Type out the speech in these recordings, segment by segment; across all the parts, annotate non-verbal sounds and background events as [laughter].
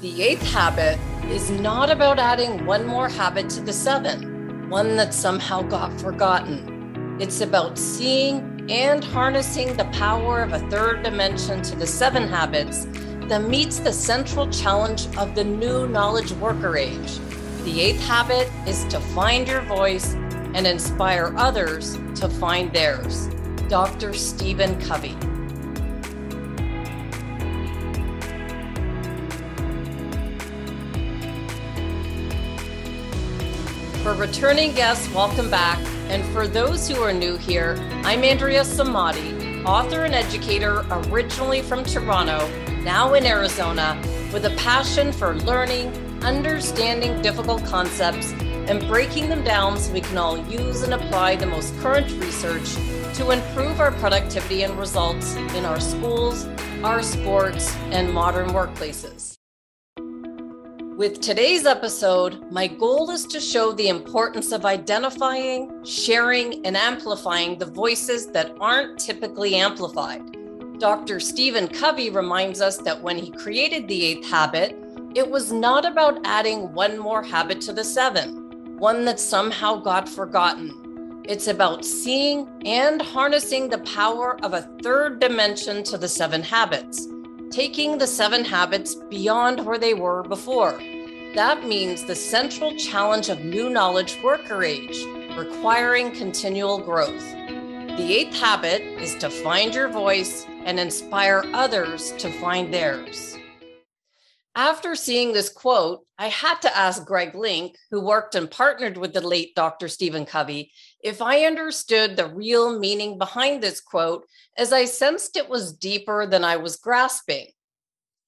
The eighth habit is not about adding one more habit to the seven, one that somehow got forgotten. It's about seeing and harnessing the power of a third dimension to the seven habits that meets the central challenge of the new knowledge worker age. The eighth habit is to find your voice and inspire others to find theirs. Dr. Stephen Covey. For returning guests, welcome back. And for those who are new here, I'm Andrea Samadi, author and educator originally from Toronto, now in Arizona, with a passion for learning, understanding difficult concepts, and breaking them down so we can all use and apply the most current research to improve our productivity and results in our schools, our sports, and modern workplaces. With today's episode, my goal is to show the importance of identifying, sharing, and amplifying the voices that aren't typically amplified. Dr. Stephen Covey reminds us that when he created the eighth habit, it was not about adding one more habit to the seven, one that somehow got forgotten. It's about seeing and harnessing the power of a third dimension to the seven habits taking the seven habits beyond where they were before. That means the central challenge of new knowledge worker age, requiring continual growth. The eighth habit is to find your voice and inspire others to find theirs. After seeing this quote, I had to ask Greg Link, who worked and partnered with the late Dr. Stephen Covey, if I understood the real meaning behind this quote, as I sensed it was deeper than I was grasping.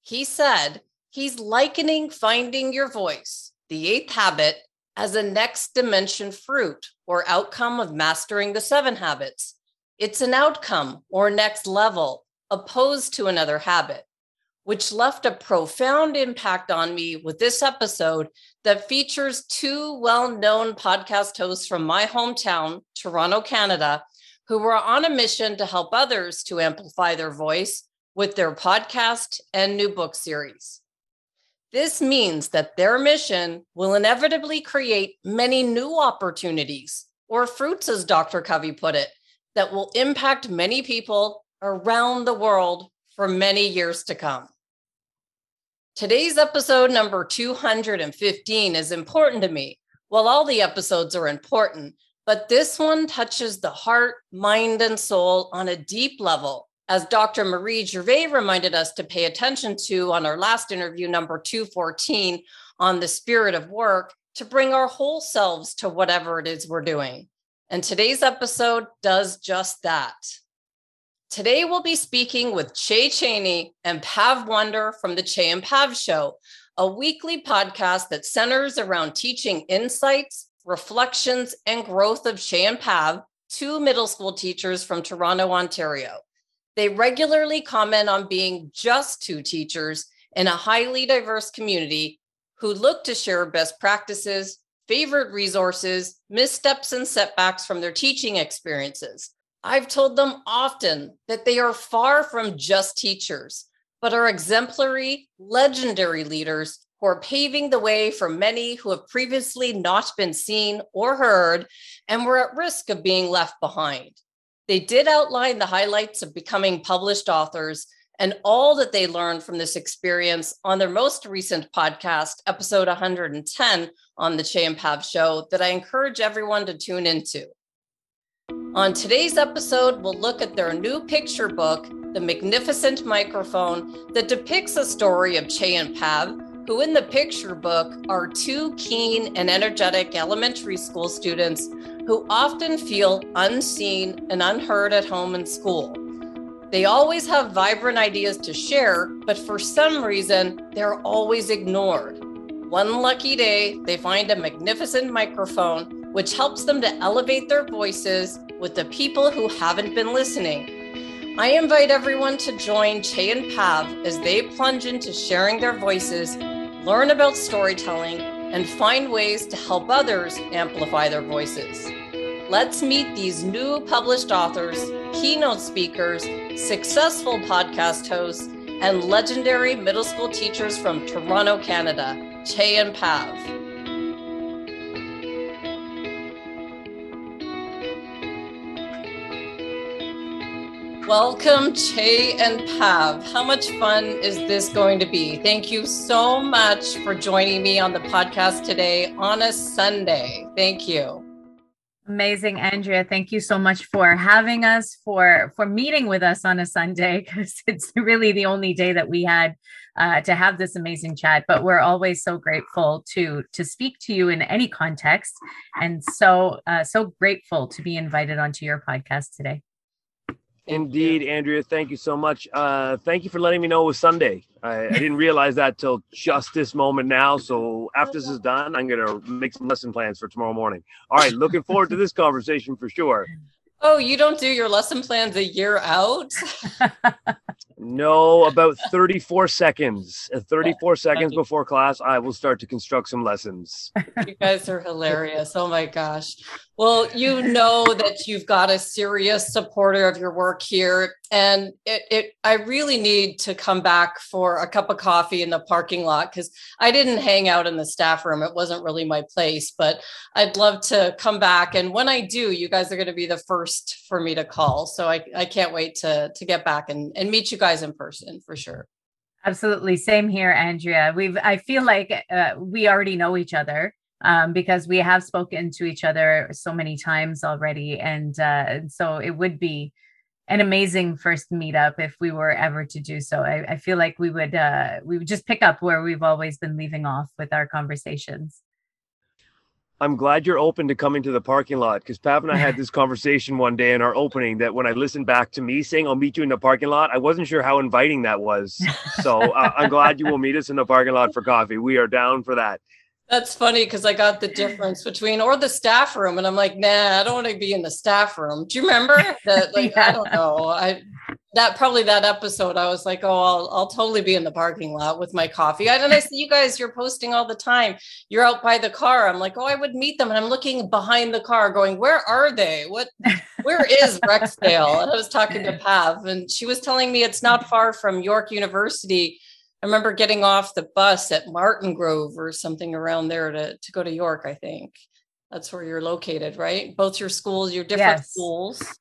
He said he's likening finding your voice, the eighth habit, as a next dimension fruit or outcome of mastering the seven habits. It's an outcome or next level opposed to another habit which left a profound impact on me with this episode that features two well known podcast hosts from my hometown, Toronto, Canada, who were on a mission to help others to amplify their voice with their podcast and new book series. This means that their mission will inevitably create many new opportunities, or fruits, as Dr. Covey put it, that will impact many people around the world for many years to come. Today's episode number 215 is important to me. Well, all the episodes are important, but this one touches the heart, mind, and soul on a deep level, as Dr. Marie Gervais reminded us to pay attention to on our last interview, number 214, on the spirit of work, to bring our whole selves to whatever it is we're doing. And today's episode does just that. Today, we'll be speaking with Che Cheney and Pav Wander from the Che and Pav Show, a weekly podcast that centers around teaching insights, reflections, and growth of Che and Pav, two middle school teachers from Toronto, Ontario. They regularly comment on being just two teachers in a highly diverse community who look to share best practices, favorite resources, missteps, and setbacks from their teaching experiences I've told them often that they are far from just teachers, but are exemplary, legendary leaders who are paving the way for many who have previously not been seen or heard and were at risk of being left behind. They did outline the highlights of becoming published authors and all that they learned from this experience on their most recent podcast, episode 110 on the Che and Pav show, that I encourage everyone to tune into. On today's episode, we'll look at their new picture book, The Magnificent Microphone, that depicts a story of Che and Pav, who in the picture book are two keen and energetic elementary school students who often feel unseen and unheard at home and school. They always have vibrant ideas to share, but for some reason, they're always ignored. One lucky day, they find a magnificent microphone which helps them to elevate their voices with the people who haven't been listening. I invite everyone to join Che and Pav as they plunge into sharing their voices, learn about storytelling, and find ways to help others amplify their voices. Let's meet these new published authors, keynote speakers, successful podcast hosts, and legendary middle school teachers from Toronto, Canada, Che and Pav. Welcome, Che and Pav. How much fun is this going to be? Thank you so much for joining me on the podcast today on a Sunday. Thank you. Amazing, Andrea. Thank you so much for having us, for for meeting with us on a Sunday, [laughs] because it's really the only day that we had uh, to have this amazing chat. But we're always so grateful to to speak to you in any context, and so uh, so grateful to be invited onto your podcast today. Indeed, Andrea. Thank you so much. Uh, thank you for letting me know it was Sunday. I, I didn't realize that till just this moment now. So after this is done, I'm gonna make some lesson plans for tomorrow morning. All right, looking forward to this conversation for sure. Oh, you don't do your lesson plans a year out? [laughs] no, about 34 seconds. Uh, 34 seconds before class, I will start to construct some lessons. You guys are hilarious. Oh my gosh. Well, you know that you've got a serious supporter of your work here. And it, it I really need to come back for a cup of coffee in the parking lot because I didn't hang out in the staff room. It wasn't really my place, but I'd love to come back. And when I do, you guys are going to be the first for me to call. So I, I can't wait to, to get back and, and meet you guys in person for sure. Absolutely. Same here, Andrea. We've, I feel like uh, we already know each other um, because we have spoken to each other so many times already. And uh, so it would be an amazing first meetup if we were ever to do so. I, I feel like we would uh, we would just pick up where we've always been leaving off with our conversations. I'm glad you're open to coming to the parking lot because Pav and I had this [laughs] conversation one day in our opening that when I listened back to me saying I'll meet you in the parking lot, I wasn't sure how inviting that was. So uh, I'm glad you will meet us in the parking lot for coffee. We are down for that. That's funny because I got the [clears throat] difference between or the staff room, and I'm like, nah, I don't want to be in the staff room. Do you remember that? [laughs] Like, yeah. I don't know. I that probably that episode. I was like, oh, I'll I'll totally be in the parking lot with my coffee. I, and I see you guys, you're posting all the time. You're out by the car. I'm like, oh, I would meet them, and I'm looking behind the car, going, where are they? What? Where is Rexdale? And I was talking to [laughs] Pav, and she was telling me it's not far from York University I remember getting off the bus at Martin Grove or something around there to, to go to York, I think. That's where you're located, right? Both your schools, your different yes. schools.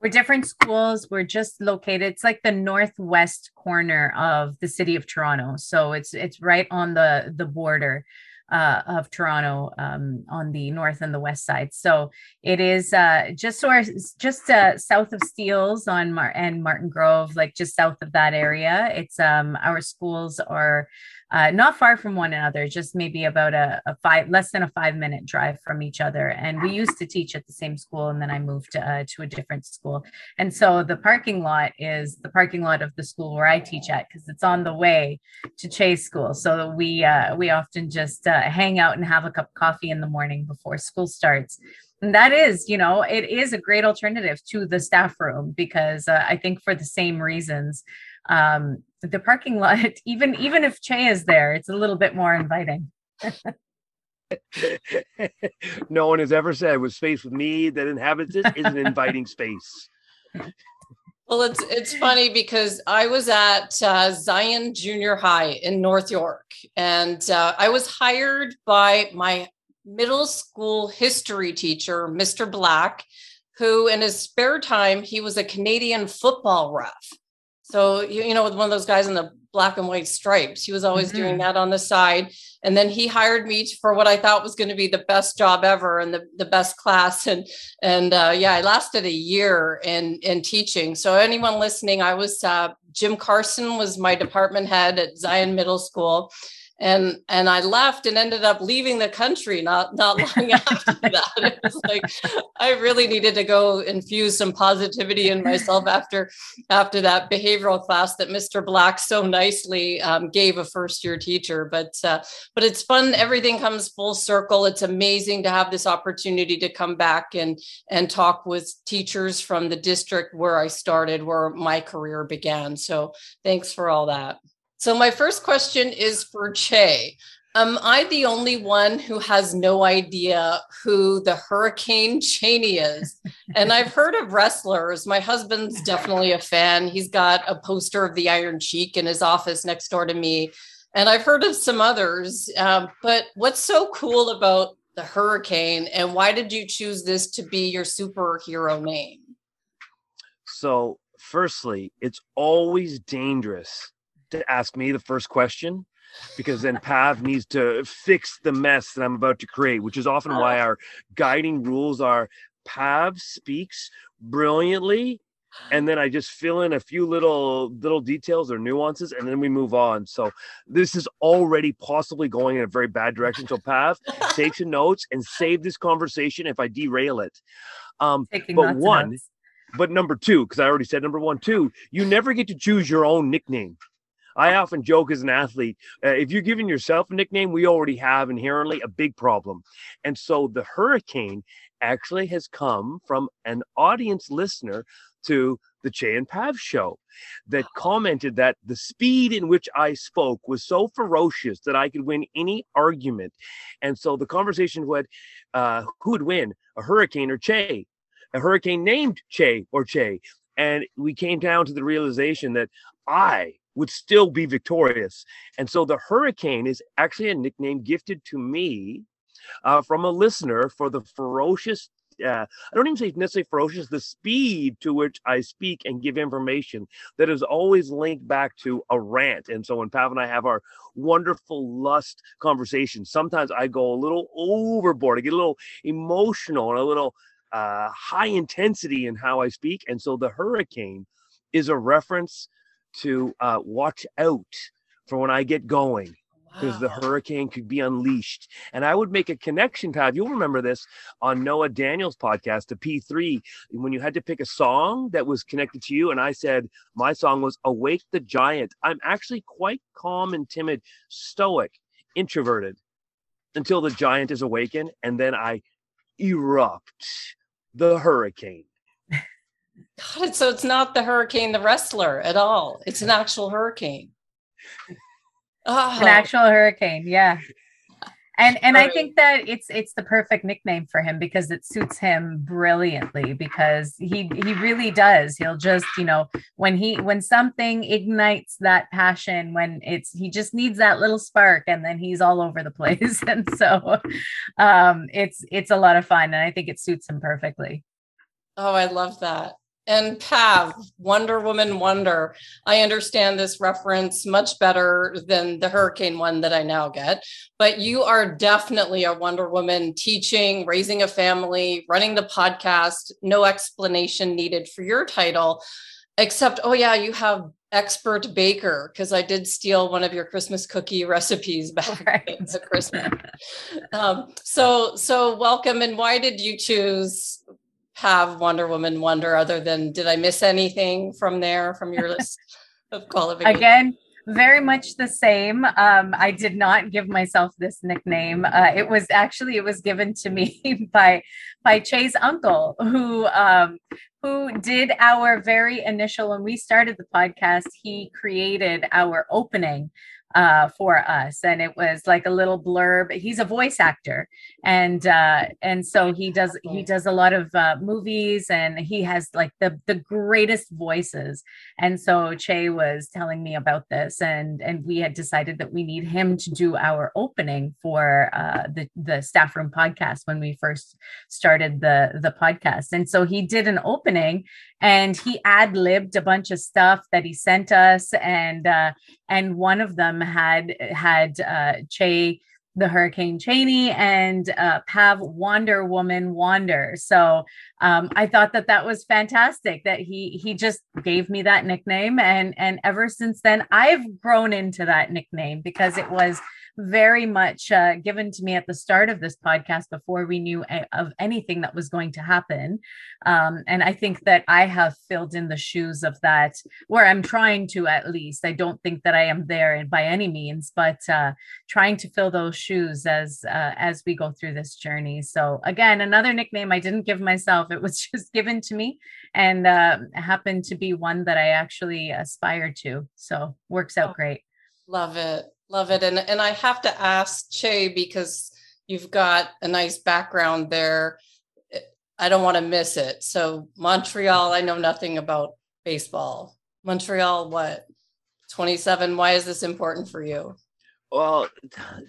We're different schools. We're just located. It's like the northwest corner of the city of Toronto. So it's it's right on the the border uh, of Toronto um, on the north and the west side. So it is uh, just sort just uh, south of Steeles on Mar- and Martin Grove, like just south of that area. It's um, our schools are uh, not far from one another, just maybe about a, a, five, less than a five minute drive from each other. And we used to teach at the same school, and then I moved uh, to a different school. And so the parking lot is the parking lot of the school where I teach at because it's on the way to Che's School. So we uh, we often just uh, hang out and have a cup of coffee in the morning before school starts. And that is, you know, it is a great alternative to the staff room because uh, I think for the same reasons um, the parking lot, [laughs] even even if Che is there, it's a little bit more inviting. [laughs] no one has ever said with space with me that inhabits it is an inviting space. Well, it's it's funny because I was at uh, Zion Junior High in North York, and uh, I was hired by my middle school history teacher, Mr. Black, who in his spare time he was a Canadian football ref. So you, you know, with one of those guys in the black and white stripes, he was always mm-hmm. doing that on the side. And then he hired me for what I thought was going to be the best job ever and the, the best class. And and uh, yeah, I lasted a year in in teaching. So anyone listening, I was uh, Jim Carson was my department head at Zion Middle School and and I left and ended up leaving the country not not [laughs] long after that. It was like I really needed to go infuse some positivity in myself after after that behavioral class that Mr. Black so nicely um, gave a first year teacher. But uh, but it's fun. Everything comes full circle. It's amazing to have this opportunity to come back and and talk with teachers from the district where I started, where my career began. So thanks for all that. So, my first question is for Che. Am I the only one who has no idea who the Hurricane Cheney is? and I've heard of wrestlers. My husband's definitely a fan. He's got a poster of the Iron Sheik in his office next door to me. And I've heard of some others. Um, but what's so cool about the Hurricane and why did you choose this to be your superhero name? So, firstly, it's always dangerous to ask me the first question because then Pav needs to fix the mess that I'm about to create, which is often why our guiding rules are Pav speaks brilliantly and then I just fill in a few little little details or nuances, and then we move on. So this is already possibly going in a very bad direction. So Pav, [laughs] take some notes and save this conversation if I derail it. Um, Taking but one, but number two, because I already said number one, two, you never get to choose your own nickname. I often joke as an athlete, uh, if you're giving yourself a nickname, we already have inherently a big problem. And so the hurricane actually has come from an audience listener to the Che and Pav show that commented that the speed in which I spoke was so ferocious that I could win any argument. And so the conversation would, uh, who would win, a hurricane or Che? A hurricane named Che or Che. And we came down to the realization that I would still be victorious. And so the hurricane is actually a nickname gifted to me uh, from a listener for the ferocious uh, I don't even say necessarily ferocious, the speed to which I speak and give information that is always linked back to a rant. And so when Pav and I have our wonderful lust conversations, sometimes I go a little overboard, I get a little emotional and a little uh, high intensity in how I speak. And so the hurricane is a reference to uh, watch out for when I get going because wow. the hurricane could be unleashed. And I would make a connection, Pav. You'll remember this on Noah Daniels' podcast, the P3, when you had to pick a song that was connected to you. And I said, my song was Awake the Giant. I'm actually quite calm and timid, stoic, introverted until the giant is awakened. And then I erupt the hurricane. God, so it's not the hurricane, the wrestler at all. It's an actual hurricane. Oh. An actual hurricane, yeah. And and I think that it's it's the perfect nickname for him because it suits him brilliantly because he he really does. He'll just, you know, when he when something ignites that passion, when it's he just needs that little spark and then he's all over the place. [laughs] And so um it's it's a lot of fun and I think it suits him perfectly. Oh, I love that. And Pav, Wonder Woman Wonder. I understand this reference much better than the hurricane one that I now get, but you are definitely a Wonder Woman teaching, raising a family, running the podcast. No explanation needed for your title, except, oh, yeah, you have expert baker because I did steal one of your Christmas cookie recipes back [laughs] right. [laughs] at Christmas. um, so, so welcome. And why did you choose have Wonder Woman Wonder other than did I miss anything from there from your list [laughs] of qualifications? Again, very much the same. Um, I did not give myself this nickname. Uh, it was actually it was given to me [laughs] by by Che's uncle, who um, who did our very initial when we started the podcast. He created our opening uh, for us, and it was like a little blurb. He's a voice actor, and uh, and so he does he does a lot of uh, movies, and he has like the the greatest voices. And so Che was telling me about this, and and we had decided that we need him to do our opening for uh, the the staff room podcast when we first started the the podcast. And so he did an opening, and he ad libbed a bunch of stuff that he sent us, and uh, and one of them had had uh, Che the Hurricane Cheney and uh, Pav Wonder Woman Wander. So um, I thought that that was fantastic that he he just gave me that nickname and and ever since then I've grown into that nickname because it was very much uh, given to me at the start of this podcast before we knew a- of anything that was going to happen. Um, and I think that I have filled in the shoes of that, where I'm trying to at least. I don't think that I am there by any means, but uh, trying to fill those shoes as uh, as we go through this journey. So again, another nickname I didn't give myself; it was [laughs] just given to me, and uh, happened to be one that I actually aspire to. So works out oh, great. Love it. Love it. And and I have to ask Che because you've got a nice background there. I don't want to miss it. So Montreal, I know nothing about baseball. Montreal, what? 27. Why is this important for you? Well,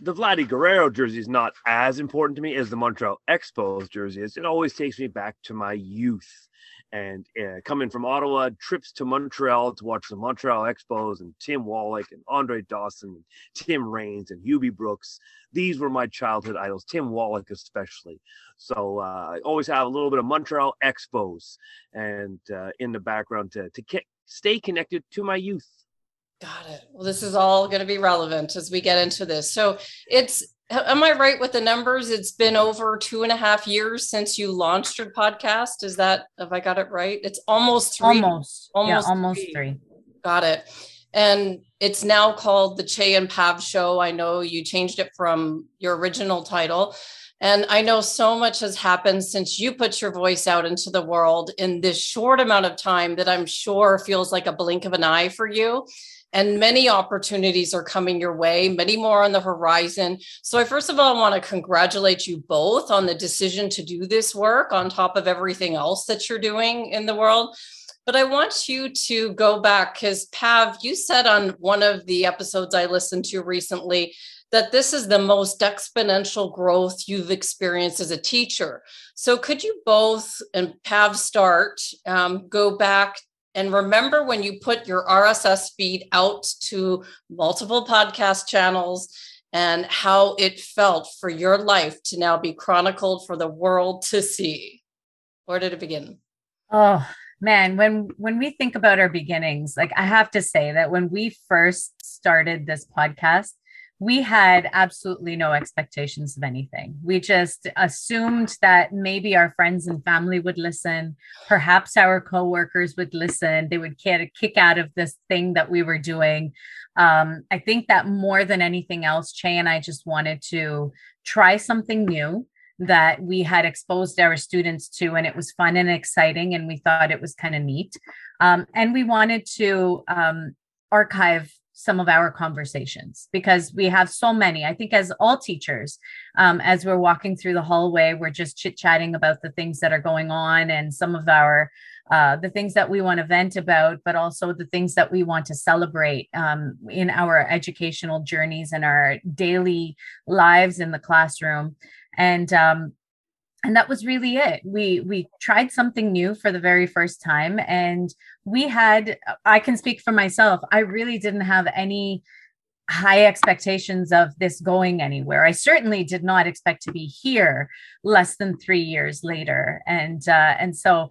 the Vladdy Guerrero jersey is not as important to me as the Montreal Expos jersey is. It always takes me back to my youth and uh, coming from Ottawa, trips to Montreal to watch the Montreal Expos and Tim Wallach and Andre Dawson, and Tim Raines and Hubie Brooks. These were my childhood idols, Tim Wallach especially. So uh, I always have a little bit of Montreal Expos and uh, in the background to to ke- stay connected to my youth. Got it. Well, this is all going to be relevant as we get into this. So it's am I right with the numbers? It's been over two and a half years since you launched your podcast. Is that have I got it right? It's almost three. Almost. Almost. Yeah, almost three. three. Got it. And it's now called the Che and Pav Show. I know you changed it from your original title. And I know so much has happened since you put your voice out into the world in this short amount of time that I'm sure feels like a blink of an eye for you and many opportunities are coming your way, many more on the horizon. So, I first of all want to congratulate you both on the decision to do this work on top of everything else that you're doing in the world. But I want you to go back because, Pav, you said on one of the episodes I listened to recently that this is the most exponential growth you've experienced as a teacher. So, could you both, and Pav start, um, go back and remember when you put your RSS feed out to multiple podcast channels and how it felt for your life to now be chronicled for the world to see. Where did it begin? Oh, man, when when we think about our beginnings, like I have to say that when we first started this podcast, we had absolutely no expectations of anything. We just assumed that maybe our friends and family would listen, perhaps our coworkers would listen, they would get a kick out of this thing that we were doing. Um, I think that more than anything else, Che and I just wanted to try something new that we had exposed our students to, and it was fun and exciting, and we thought it was kind of neat. Um, and we wanted to um, archive some of our conversations because we have so many. I think, as all teachers, um, as we're walking through the hallway, we're just chit chatting about the things that are going on and some of our uh, the things that we want to vent about, but also the things that we want to celebrate um, in our educational journeys and our daily lives in the classroom. And um, and that was really it. We we tried something new for the very first time and we had i can speak for myself i really didn't have any high expectations of this going anywhere. I certainly did not expect to be here less than 3 years later. And uh, and so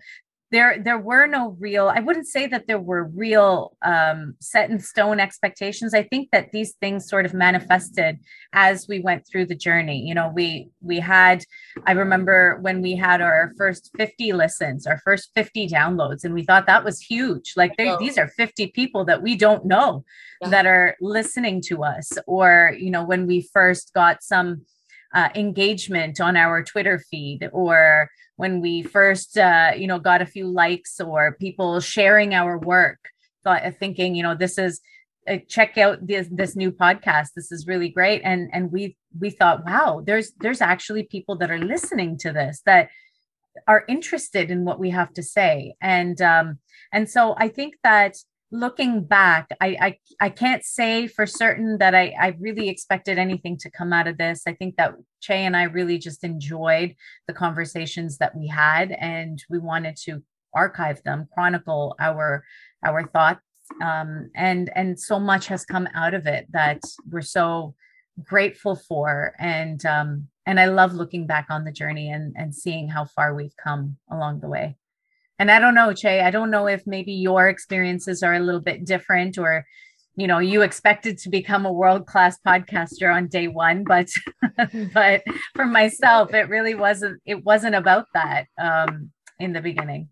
there there were no real i wouldn't say that there were real um, set in stone expectations. I think that these things sort of manifested as we went through the journey. You know we we had i remember when we had our first 50 listens our first 50 downloads and we thought that was huge. Like these are 50 people that we don't know yeah. that are listening to us. Or you know when we first got some uh, engagement on our twitter feed or when we first uh, you know got a few likes or people sharing our work thought uh, thinking you know this is uh, check out this this new podcast. This is really great. And and we we thought wow there's there's actually people that are listening to this that are interested in what we have to say. And um and so i think that looking back, I, I I can't say for certain that I I really expected anything to come out of this. I think that Che and I really just enjoyed the conversations that we had, and we wanted to archive them, chronicle our our thoughts, um, and and so much has come out of it that we're so grateful for, and um, and I love looking back on the journey and and seeing how far we've come along the way and i don't know che i don't know if maybe your experiences are a little bit different or you know you expected to become a world class podcaster on day one but [laughs] but for myself it really wasn't it wasn't about that um in the beginning.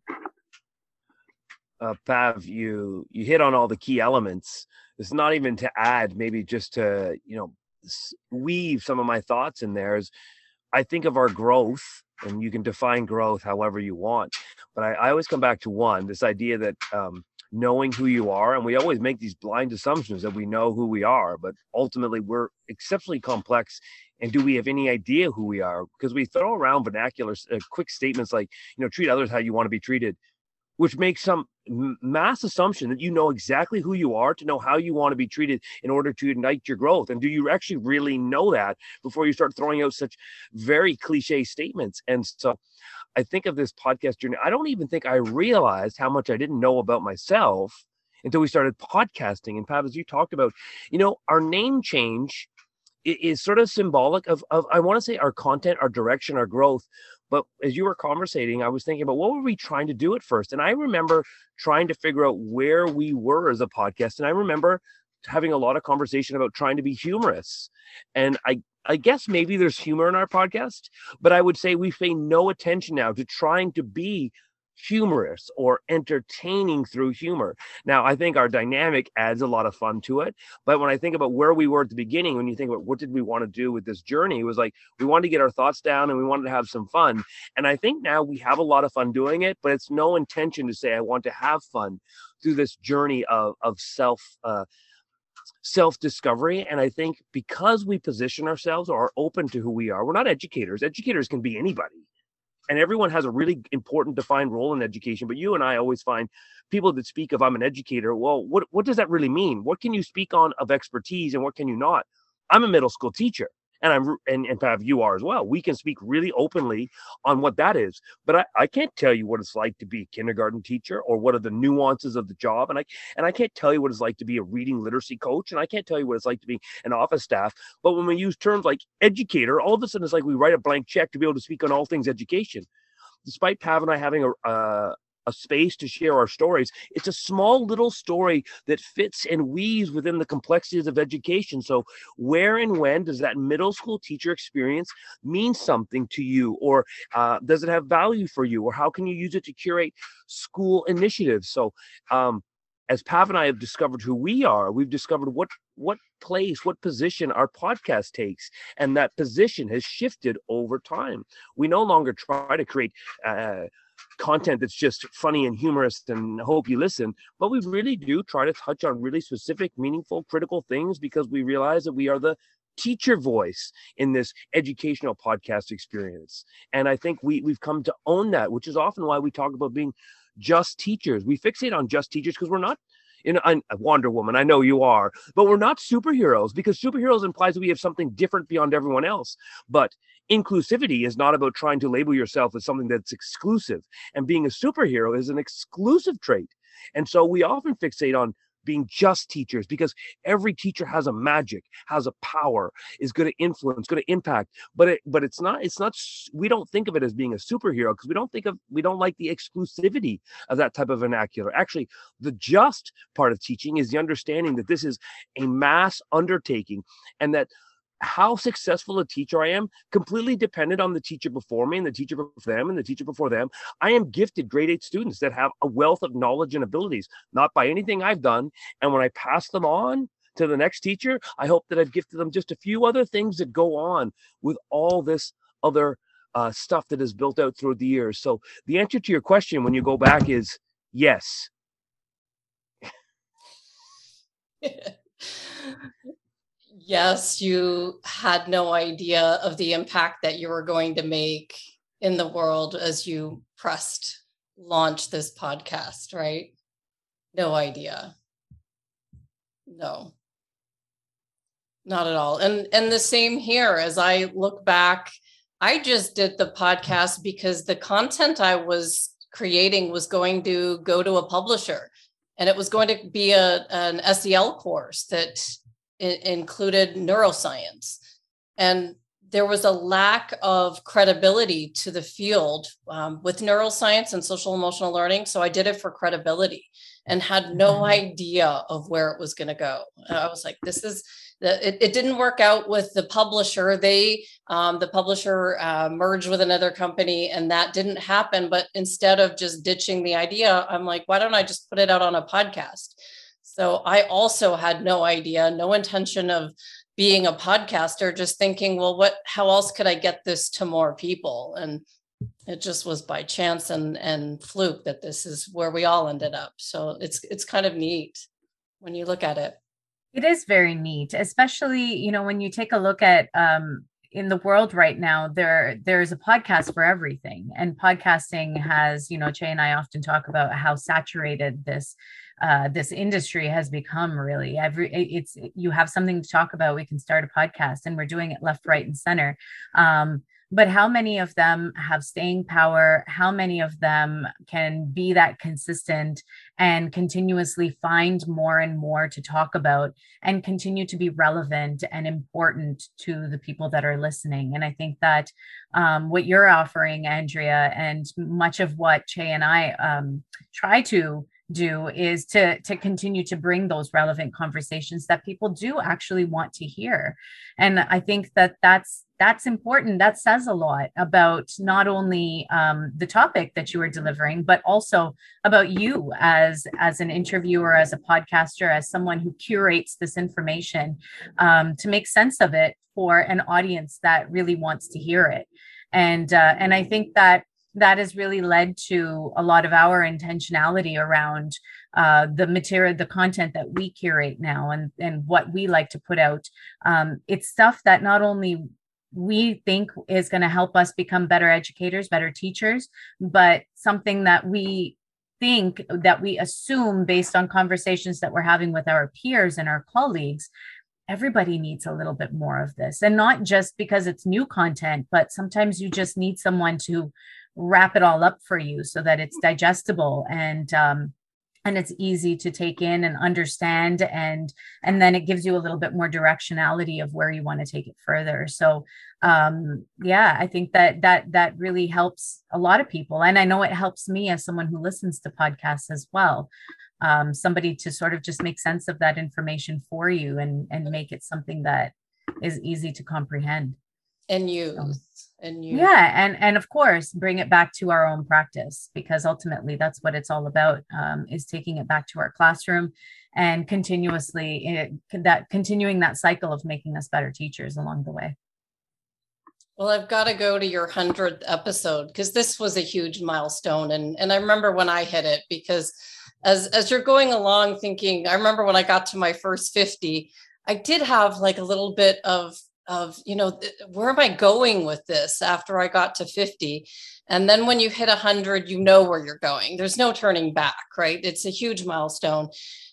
Uh pav you you hit on all the key elements. It's not even to add maybe just to you know weave some of my thoughts in there is i think of our growth and you can define growth however you want but I, I always come back to one this idea that um, knowing who you are. And we always make these blind assumptions that we know who we are, but ultimately we're exceptionally complex. And do we have any idea who we are? Because we throw around vernacular, uh, quick statements like, you know, treat others how you want to be treated which makes some mass assumption that you know exactly who you are to know how you want to be treated in order to ignite your growth. And do you actually really know that before you start throwing out such very cliche statements? And so I think of this podcast journey. I don't even think I realized how much I didn't know about myself until we started podcasting. And Pav, as you talked about, you know, our name change is sort of symbolic of, of I want to say our content, our direction, our growth. But as you were conversating, I was thinking about what were we trying to do at first? And I remember trying to figure out where we were as a podcast. And I remember having a lot of conversation about trying to be humorous. And I I guess maybe there's humor in our podcast, but I would say we pay no attention now to trying to be humorous or entertaining through humor. Now, I think our dynamic adds a lot of fun to it. But when I think about where we were at the beginning, when you think about what did we want to do with this journey, it was like we wanted to get our thoughts down and we wanted to have some fun. And I think now we have a lot of fun doing it, but it's no intention to say I want to have fun through this journey of of self uh, self discovery. And I think because we position ourselves or are open to who we are, we're not educators. Educators can be anybody and everyone has a really important defined role in education but you and i always find people that speak of i'm an educator well what, what does that really mean? What can you speak on of expertise and what can you not? I'm a middle school teacher and I'm and and Pav, you are as well. We can speak really openly on what that is, but I, I can't tell you what it's like to be a kindergarten teacher or what are the nuances of the job, and I and I can't tell you what it's like to be a reading literacy coach, and I can't tell you what it's like to be an office staff. But when we use terms like educator, all of a sudden it's like we write a blank check to be able to speak on all things education despite Pav and I having a, uh, a space to share our stories. It's a small little story that fits and weaves within the complexities of education. So, where and when does that middle school teacher experience mean something to you, or uh, does it have value for you, or how can you use it to curate school initiatives? So, um, as Pav and I have discovered who we are, we've discovered what what place, what position our podcast takes, and that position has shifted over time. We no longer try to create uh, content that's just funny and humorous and hope you listen, but we really do try to touch on really specific, meaningful, critical things because we realize that we are the teacher voice in this educational podcast experience. And I think we we've come to own that, which is often why we talk about being just teachers. We fixate on just teachers because we're not in uh, Wonder Woman. I know you are, but we're not superheroes because superheroes implies that we have something different beyond everyone else. But inclusivity is not about trying to label yourself as something that's exclusive, and being a superhero is an exclusive trait. And so we often fixate on being just teachers because every teacher has a magic has a power is going to influence going to impact but it but it's not it's not we don't think of it as being a superhero because we don't think of we don't like the exclusivity of that type of vernacular. Actually the just part of teaching is the understanding that this is a mass undertaking and that how successful a teacher I am completely dependent on the teacher before me and the teacher before them and the teacher before them. I am gifted grade eight students that have a wealth of knowledge and abilities, not by anything I've done. And when I pass them on to the next teacher, I hope that I've gifted them just a few other things that go on with all this other uh, stuff that is built out through the years. So the answer to your question when you go back is yes. [laughs] [laughs] yes, you had no idea of the impact that you were going to make in the world as you pressed launch this podcast, right? No idea. No. Not at all. And and the same here as I look back, I just did the podcast because the content I was creating was going to go to a publisher and it was going to be a an SEL course that included neuroscience. And there was a lack of credibility to the field um, with neuroscience and social emotional learning. So I did it for credibility and had no mm-hmm. idea of where it was going to go. I was like, this is the, it, it didn't work out with the publisher. They, um, the publisher uh, merged with another company and that didn't happen. But instead of just ditching the idea, I'm like, why don't I just put it out on a podcast? So I also had no idea, no intention of being a podcaster, just thinking, well, what, how else could I get this to more people? And it just was by chance and and fluke that this is where we all ended up. So it's it's kind of neat when you look at it. It is very neat especially you know when you take a look at um in the world right now there there's a podcast for everything. And podcasting has you know Che and I often talk about how saturated this uh, this industry has become really every it's you have something to talk about we can start a podcast and we're doing it left right and center. Um, but how many of them have staying power? How many of them can be that consistent and continuously find more and more to talk about and continue to be relevant and important to the people that are listening? And i think that um, what you're offering andrea and much of what che and i um, try to do is to to continue to bring those relevant conversations that people do actually want to hear. And i think that that's that's important. That says a lot about not only um, the topic that you are delivering but also about you as as an interviewer as a podcaster as someone who curates this information um, to make sense of it for an audience that really wants to hear it. And uh, and i think that that has really led to a lot of our intentionality around uh, the material, the content that we curate now, and and what we like to put out. Um, it's stuff that not only we think is going to help us become better educators, better teachers, but something that we think that we assume based on conversations that we're having with our peers and our colleagues everybody needs a little bit more of this and not just because it's new content but sometimes you just need someone to wrap it all up for you so that it's digestible and um, and it's easy to take in and understand and and then it gives you a little bit more directionality of where you want to take it further. So um yeah i think that that that really helps a lot of people. And i know it helps me as someone who listens to podcasts as well. Um somebody to sort of just make sense of that information for you and and make it something that is easy to comprehend and use and you yeah and and of course bring it back to our own practice because ultimately that's what it's all about um, is taking it back to our classroom and continuously it, eh, that continuing that cycle of making us better teachers along the way. Well i've got to go to your 100th episode because this was a huge milestone and and i remember when i hit it because as as you're going along thinking i remember when i got to my first 50 i did have like a little bit of of you know where am i going with this after i got to 50 and then when you hit 100 you know where you're going. There's no turning back right? It's a huge milestone.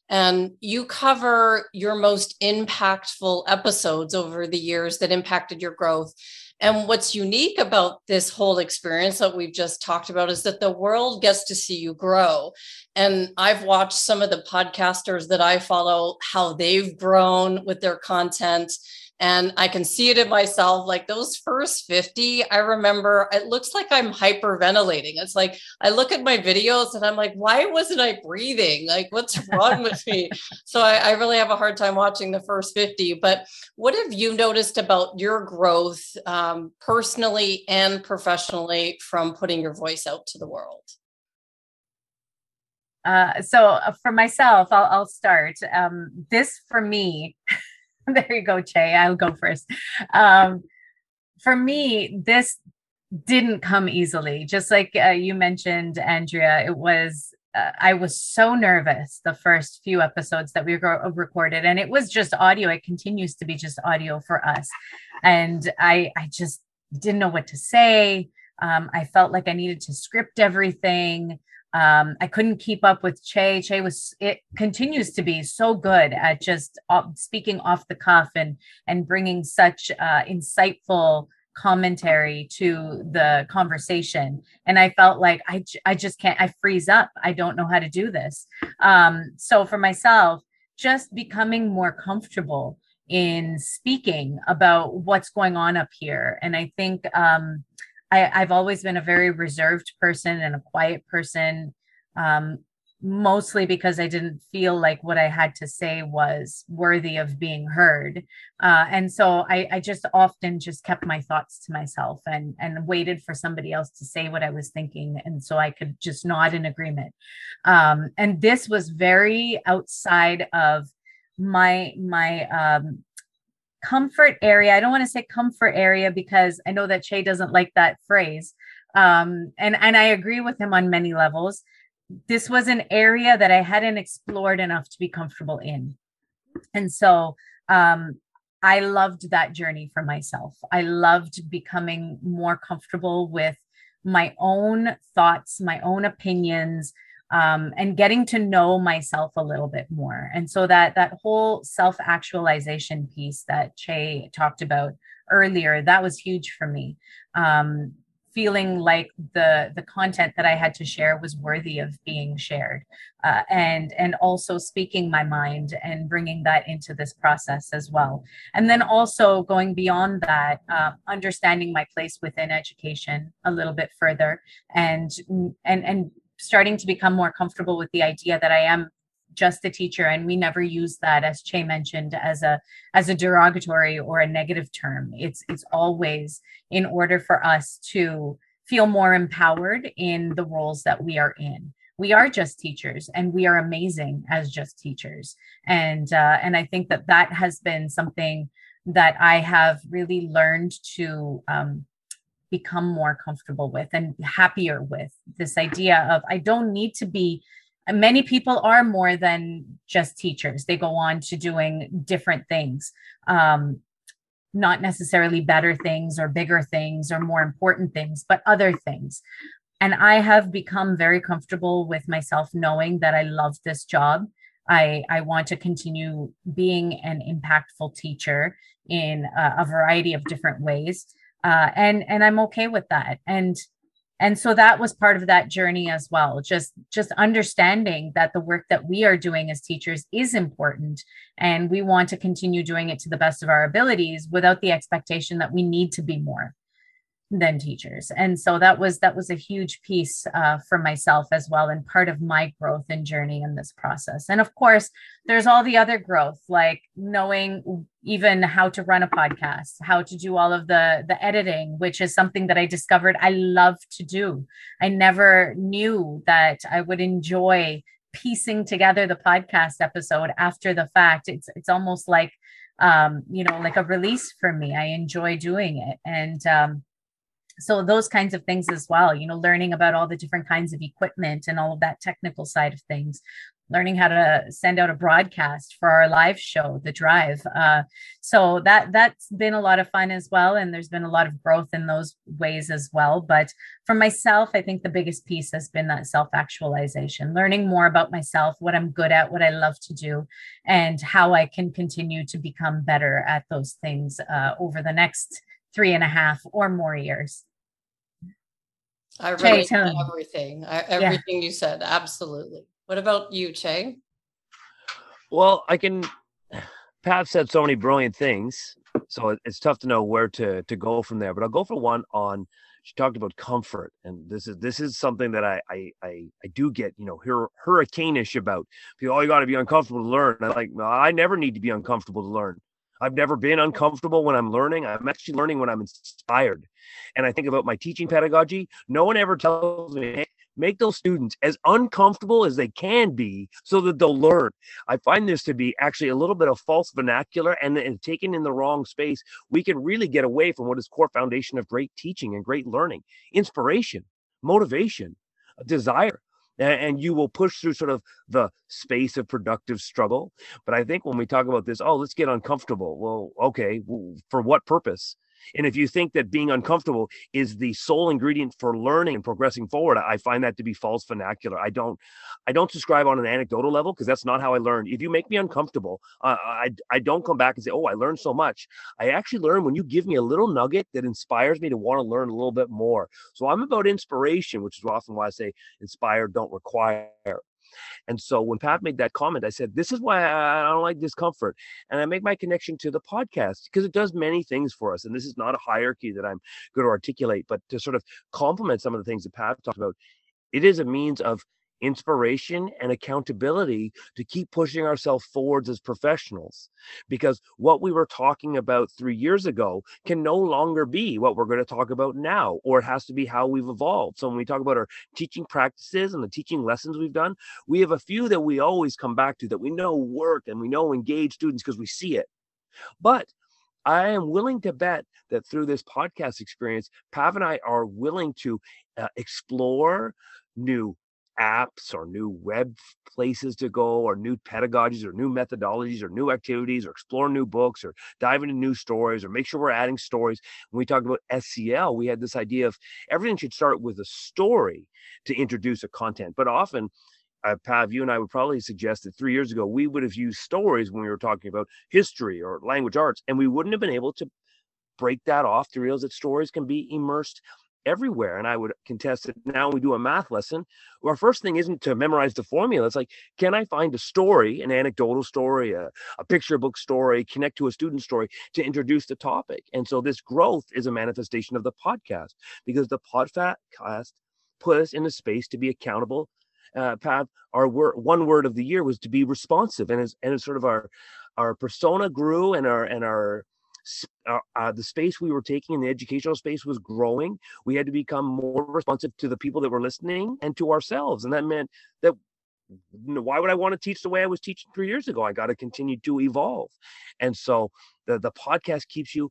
And you cover your most impactful episodes over the years that impacted your growth. And what's unique about this whole experience that we've just talked about is that the world gets to see you grow. And I've watched some of the podcasters that I follow, how they've grown with their content and I can see it in myself. Like those first 50, I remember it looks like I'm hyperventilating. It's like I look at my videos and I'm like, why wasn't I breathing? Like, what's [laughs] wrong with me? So I, I really have a hard time watching the first 50. But what have you noticed about your growth um, personally and professionally from putting your voice out to the world? Uh, so uh, for myself, I'll, I'll start. Um, this for me [laughs] [laughs] there you go, Che. I'll go first. Um, for me, this didn't come easily. Just like uh, you mentioned, Andrea, it was. Uh, I was so nervous the first few episodes that we recorded, and it was just audio. It continues to be just audio for us, and I I just didn't know what to say. Um, I felt like I needed to script everything. Um, I couldn't keep up with Che. Che was it continues to be so good at just uh, speaking off the cuff and and bringing such uh, insightful commentary to the conversation. And i felt like i i just can't i freeze up. I don't know how to do this. Um so for myself just becoming more comfortable in speaking about what's going on up here. And i think um I, have always been a very reserved person and a quiet person, um, mostly because I didn't feel like what I had to say was worthy of being heard. Uh, and so I, I, just often just kept my thoughts to myself and, and waited for somebody else to say what I was thinking. And so I could just nod in agreement. Um, and this was very outside of my my um comfort area. I don't want to say comfort area because I know that Che doesn't like that phrase. um, and and I agree with him on many levels. This was an area that I hadn't explored enough to be comfortable in, and so um, I loved that journey for myself. I loved becoming more comfortable with my own thoughts, my own opinions, um, and getting to know myself a little bit more. And so that that whole self actualization piece that Che talked about earlier, that was huge for me. Um, feeling like the the content that I had to share was worthy of being shared, uh, and and also speaking my mind and bringing that into this process as well. And then also going beyond that, uh, understanding my place within education a little bit further, and and and starting to become more comfortable with the idea that I am just a teacher and we never use that as che mentioned as a as a derogatory or a negative term. It's it's always in order for us to feel more empowered in the roles that we are in. We are just teachers and we are amazing as just teachers. And uh, and i think that that has been something that i have really learned to um, become more comfortable with and happier with this idea of i don't need to be many people are more than just teachers. They go on to doing different things um, not necessarily better things or bigger things or more important things but other things. And i have become very comfortable with myself knowing that i love this job. I i want to continue being an impactful teacher in a, a variety of different ways uh, and and i'm okay with that. And and so that was part of that journey as well just just understanding that the work that we are doing as teachers is important and we want to continue doing it to the best of our abilities without the expectation that we need to be more than teachers. And so that was that was a huge piece uh, for myself as well and part of my growth and journey in this process. And of course there's all the other growth like knowing even how to run a podcast how to do all of the the editing which is something that i discovered i love to do. I never knew that i would enjoy piecing together the podcast episode after the fact. It's it's almost like um you know like a release for me. I enjoy doing it. And um so those kinds of things as well you know learning about all the different kinds of equipment and all of that technical side of things. Learning how to send out a broadcast for our live show the drive. Uh, so that that's been a lot of fun as well and there's been a lot of growth in those ways as well. But for myself i think the biggest piece has been that self actualization learning more about myself what i'm good at what i love to do and how i can continue to become better at those things uh, over the next three and a half or more years. I relate to everything, I, everything yeah. you said. Absolutely. What about you, Che? Well, I can. Pav said so many brilliant things, so it's tough to know where to to go from there. But I'll go for one on. She talked about comfort, and this is this is something that I I I, I do get you know hur- hurricane-ish about. People, oh, you got to be uncomfortable to learn. I like, no, I never need to be uncomfortable to learn. I've never been uncomfortable when I'm learning. I'm actually learning when I'm inspired. And I think about my teaching pedagogy. No one ever tells me, hey, make those students as uncomfortable as they can be so that they'll learn. I find this to be actually a little bit of false vernacular and, and taken in the wrong space. We can really get away from what is core foundation of great teaching and great learning, inspiration, motivation, desire and you will push through sort of the space of productive struggle. But I think when we talk about this, oh, let's get uncomfortable. Well, okay, for what purpose? And if you think that being uncomfortable is the sole ingredient for learning and progressing forward, I find that to be false vernacular. I don't, I don't subscribe on an anecdotal level because that's not how I learn. If you make me uncomfortable, uh, I, I don't come back and say, oh, I learned so much. I actually learn when you give me a little nugget that inspires me to want to learn a little bit more. So I'm about inspiration, which is often why I say inspire, don't require. And so when Pav made that comment, I said, This is why I don't like discomfort. And I make my connection to the podcast because it does many things for us. And this is not a hierarchy that I'm going to articulate, but to sort of complement some of the things that Pav talked about, it is a means of inspiration and accountability to keep pushing ourselves forwards as professionals. Because what we were talking about 3 years ago can no longer be what we're going to talk about now or it has to be how we've evolved. So when we talk about our teaching practices and the teaching lessons we've done we have a few that we always come back to that we know work and we know engage students because we see it. But I am willing to bet that through this podcast experience, Pav and I are willing to uh, explore new apps or new web places to go or new pedagogies or new methodologies or new activities or explore new books or dive into new stories or make sure we're adding stories. When we talked about SEL we had this idea of everything should start with a story to introduce a content but often uh, Pav, you and I would probably suggest that three years ago we would have used stories when we were talking about history or language arts, and we wouldn't have been able to break that off to realize that stories can be immersed everywhere. And I would contest that now we do a math lesson. Our first thing isn't to memorize the formula. It's like, can I find a story, an anecdotal story, a, a picture book story, connect to a student story to introduce the topic? And so this growth is a manifestation of the podcast because the podcast put us in a space to be accountable uh, Pav, our one word of the year was to be responsive, and as and as sort of our our persona grew and our and our uh, uh, the space we were taking in the educational space was growing. We had to become more responsive to the people that were listening and to ourselves, and that meant that why would I want to teach the way I was teaching three years ago? I got to continue to evolve, and so the the podcast keeps you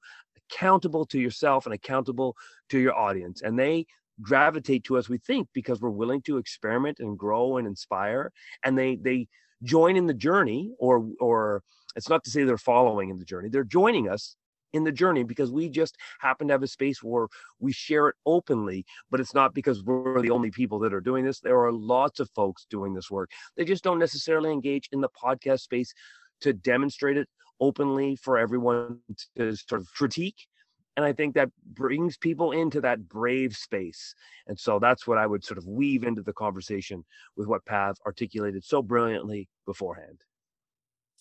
accountable to yourself and accountable to your audience, and they gravitate to us we think because we're willing to experiment and grow and inspire. And they they join in the journey or or it's not to say they're following in the journey. They're joining us in the journey because we just happen to have a space where we share it openly but it's not because we're the only people that are doing this. There are lots of folks doing this work. They just don't necessarily engage in the podcast space to demonstrate it openly for everyone to sort of critique and i think that brings people into that brave space and so that's what i would sort of weave into the conversation with what pav articulated so brilliantly beforehand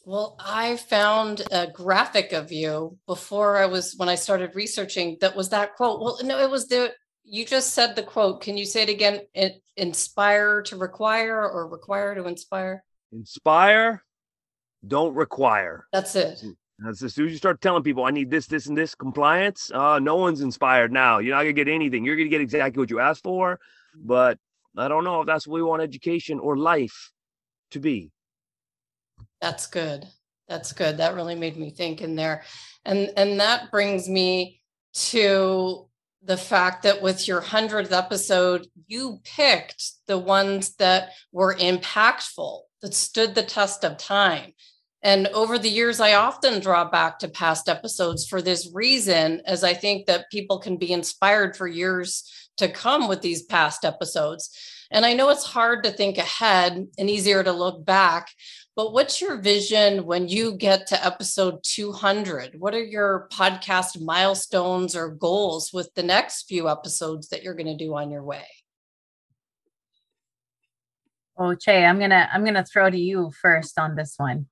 well i found a graphic of you before i was when i started researching that was that quote well no it was the you just said the quote can you say it again it, inspire to require or require to inspire inspire don't require that's it as soon as you start telling people, I need this, this, and this compliance, uh, no one's inspired now. You're not going to get anything. You're going to get exactly what you asked for. But I don't know if that's what we want education or life to be. That's good. That's good. That really made me think in there. And and that brings me to the fact that with your 100th episode, you picked the ones that were impactful, that stood the test of time. And over the years, I often draw back to past episodes for this reason, as I think that people can be inspired for years to come with these past episodes. And I know it's hard to think ahead and easier to look back, but what's your vision when you get to episode 200? What are your podcast milestones or goals with the next few episodes that you're going to do on your way? Oh, Che, I'm gonna I'm gonna throw to you first on this one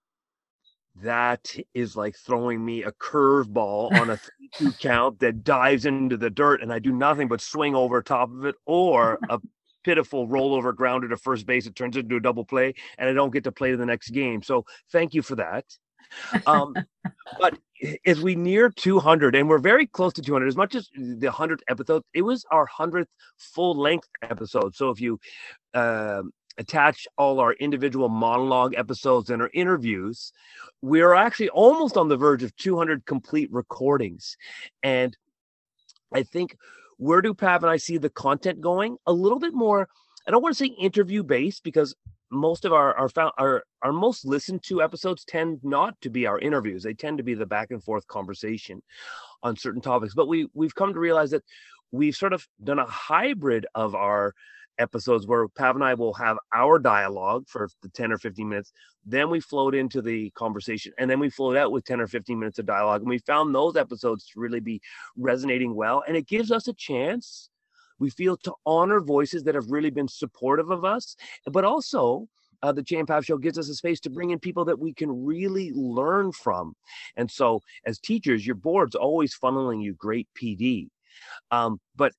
that is like throwing me a curveball on a three-two [laughs] count that dives into the dirt, and I do nothing but swing over top of it, or a pitiful rollover grounder to first base. It turns into a double play, and I don't get to play to the next game. So thank you for that. Um, but as we near 200, and we're very close to 200, as much as the 100th episode, it was our 100th full length episode. So if you um, attach all our individual monologue episodes and our interviews, we're actually almost on the verge of 200 complete recordings. And I think where do Pav and I see the content going? A little bit more, I don't want to say interview based because most of our our, our our most listened to episodes tend not to be our interviews. They tend to be the back and forth conversation on certain topics. But we we've come to realize that we've sort of done a hybrid of our episodes where Pav and I will have our dialogue for the 10 or 15 minutes. Then we float into the conversation and then we float out with 10 or 15 minutes of dialogue. And we found those episodes to really be resonating well. And it gives us a chance, we feel, to honor voices that have really been supportive of us, but also uh, the and Pav Show gives us a space to bring in people that we can really learn from. And so, as teachers, your board's always funneling you great PD. Um, but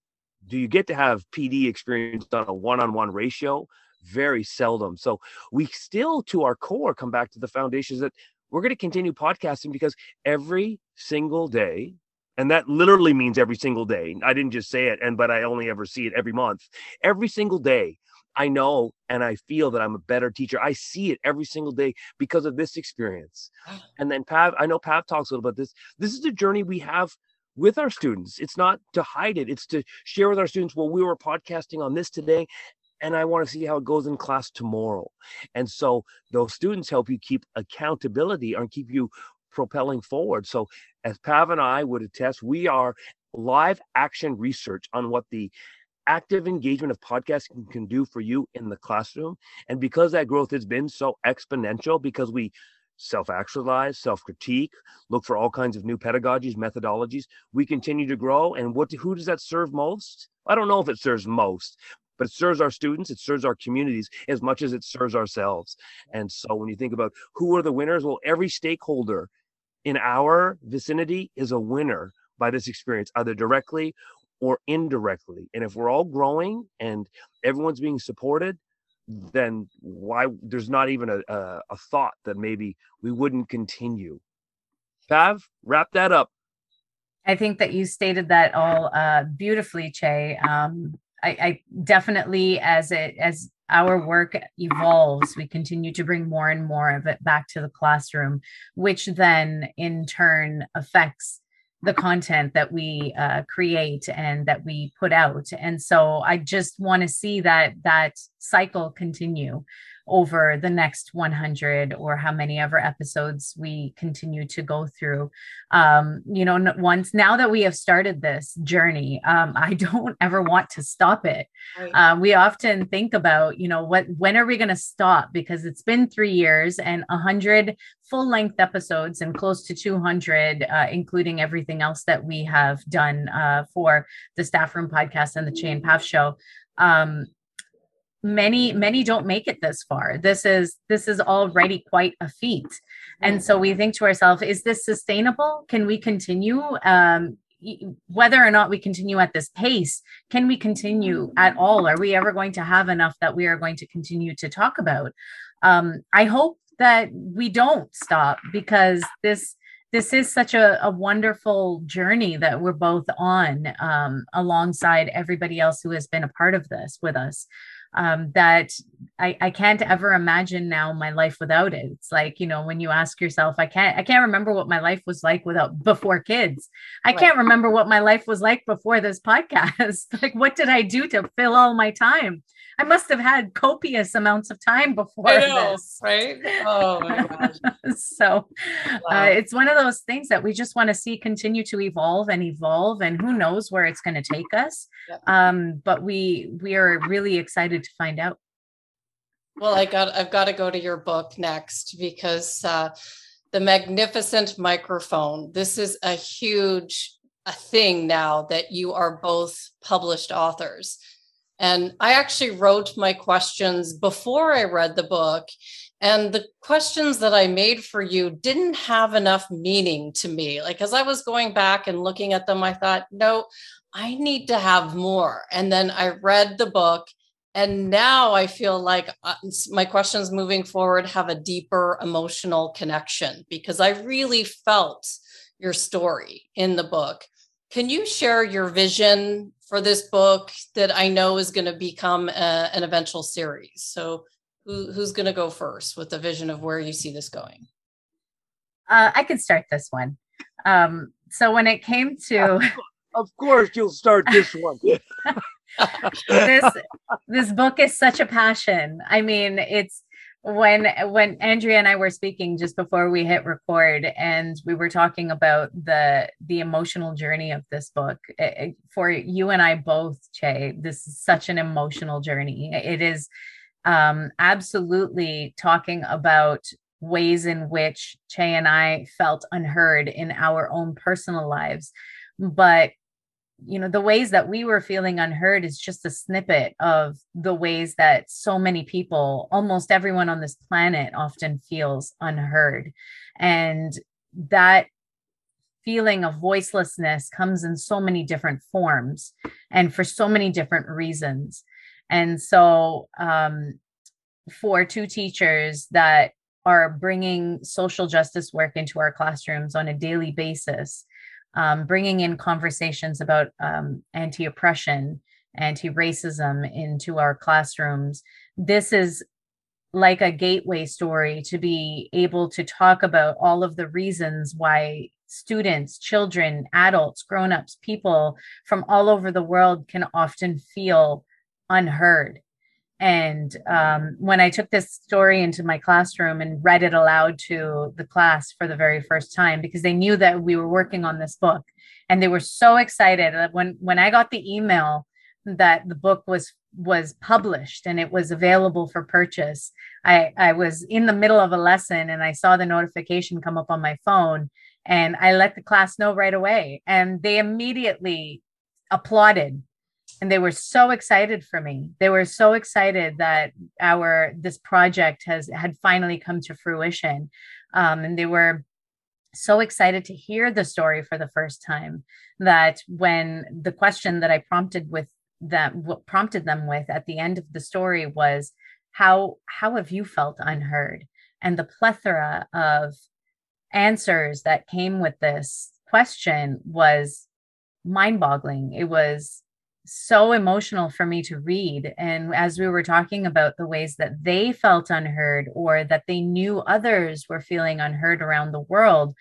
do you get to have PD experience on a one-on-one ratio? Very seldom. So we still, to our core, come back to the foundations that we're going to continue podcasting because every single day, and that literally means every single day. I didn't just say it, and but I only ever see it every month. Every single day, I know and I feel that I'm a better teacher. I see it every single day because of this experience. Ah. And then Pav, I know Pav talks a little about this. This is the journey we have with our students. It's not to hide it, it's to share with our students, well, we were podcasting on this today. And I want to see how it goes in class tomorrow. And so those students help you keep accountability and keep you propelling forward. So, as Pav and I would attest, we are live action research on what the active engagement of podcasting can do for you in the classroom. And because that growth has been so exponential, because we self actualize, self critique, look for all kinds of new pedagogies, methodologies, we continue to grow. And what who does that serve most? I don't know if it serves most, but it serves our students, it serves our communities as much as it serves ourselves. And so when you think about who are the winners, well, every stakeholder in our vicinity is a winner by this experience, either directly or indirectly. And if we're all growing and everyone's being supported, then why there's not even a, a, a thought that maybe we wouldn't continue. Pav, wrap that up. I think that you stated that all uh, beautifully, Che. Um, I, I definitely, as it as our work evolves, we continue to bring more and more of it back to the classroom, which then in turn affects the content that we uh, create and that we put out. And so i just want to see that that cycle continue over the next 100 or how many ever episodes we continue to go through. Um you know once now that we have started this journey um i [laughs] don't ever want to stop it. Right. uh, we often think about you know what when are we going to stop? Because it's been three years and 100 full length episodes and close to 200 uh, including everything else that we have done uh, for the staff room podcast and the Che and Pav show. Um, many many don't make it this far. This is this is already quite a feat. And so we think to ourselves is this sustainable? Can we continue um, whether or not we continue at this pace can we continue at all? Are we ever going to have enough that we are going to continue to talk about? Um, i hope that we don't stop because this this is such a, a wonderful journey that we're both on um, alongside everybody else who has been a part of this with us um, that I, I can't ever imagine now my life without it. It's like, you know, when you ask yourself, I can't, I can't remember what my life was like without before kids. I right. can't remember what my life was like before this podcast. [laughs] like, what did I do to fill all my time? I must have had copious amounts of time before know, this. Right? Oh my gosh. [laughs] so uh, wow. uh, it's one of those things that we just want to see continue to evolve and evolve, and who knows where it's going to take us. Yep. Um, but we we are really excited to find out. Well, I got I've got to go to your book next because uh, the magnificent microphone. This is a huge a thing now that you are both published authors and I actually wrote my questions before I read the book. And the questions that I made for you didn't have enough meaning to me. Like, as I was going back and looking at them, I thought, no, I need to have more. And then I read the book. And now I feel like uh, my questions moving forward have a deeper emotional connection because I really felt your story in the book. Can you share your vision for this book that I know is going to become a, an eventual series. So, who, who's going to go first with the vision of where you see this going? Uh, I could start this one. Um, so, when it came to, [laughs] of course, you'll start this one. [laughs] [laughs] this this book is such a passion. I mean, it's when when Andrea and I were speaking just before we hit record and we were talking about the the emotional journey of this book it, for you and I both Che this is such an emotional journey it is um absolutely talking about ways in which Che and I felt unheard in our own personal lives but you know the ways that we were feeling unheard is just a snippet of the ways that so many people almost everyone on this planet often feels unheard. And that feeling of voicelessness comes in so many different forms and for so many different reasons. And so um, for two teachers that are bringing social justice work into our classrooms on a daily basis um, bringing in conversations about um, anti oppression anti-racism into our classrooms this is like a gateway story to be able to talk about all of the reasons why students, children, adults, grown-ups, people from all over the world can often feel unheard. And um, when I took this story into my classroom and read it aloud to the class for the very first time, because they knew that we were working on this book, and they were so excited when when I got the email that the book was was published and it was available for purchase i i was in the middle of a lesson and i saw the notification come up on my phone and i let the class know right away. And they immediately applauded and they were so excited for me. They were so excited that our this project has had finally come to fruition. Um, and they were so excited to hear the story for the first time that when the question that i prompted with that what prompted them with at the end of the story was how how have you felt unheard? And the plethora of answers that came with this question was mind-boggling. It was so emotional for me to read. And as we were talking about the ways that they felt unheard or that they knew others were feeling unheard around the world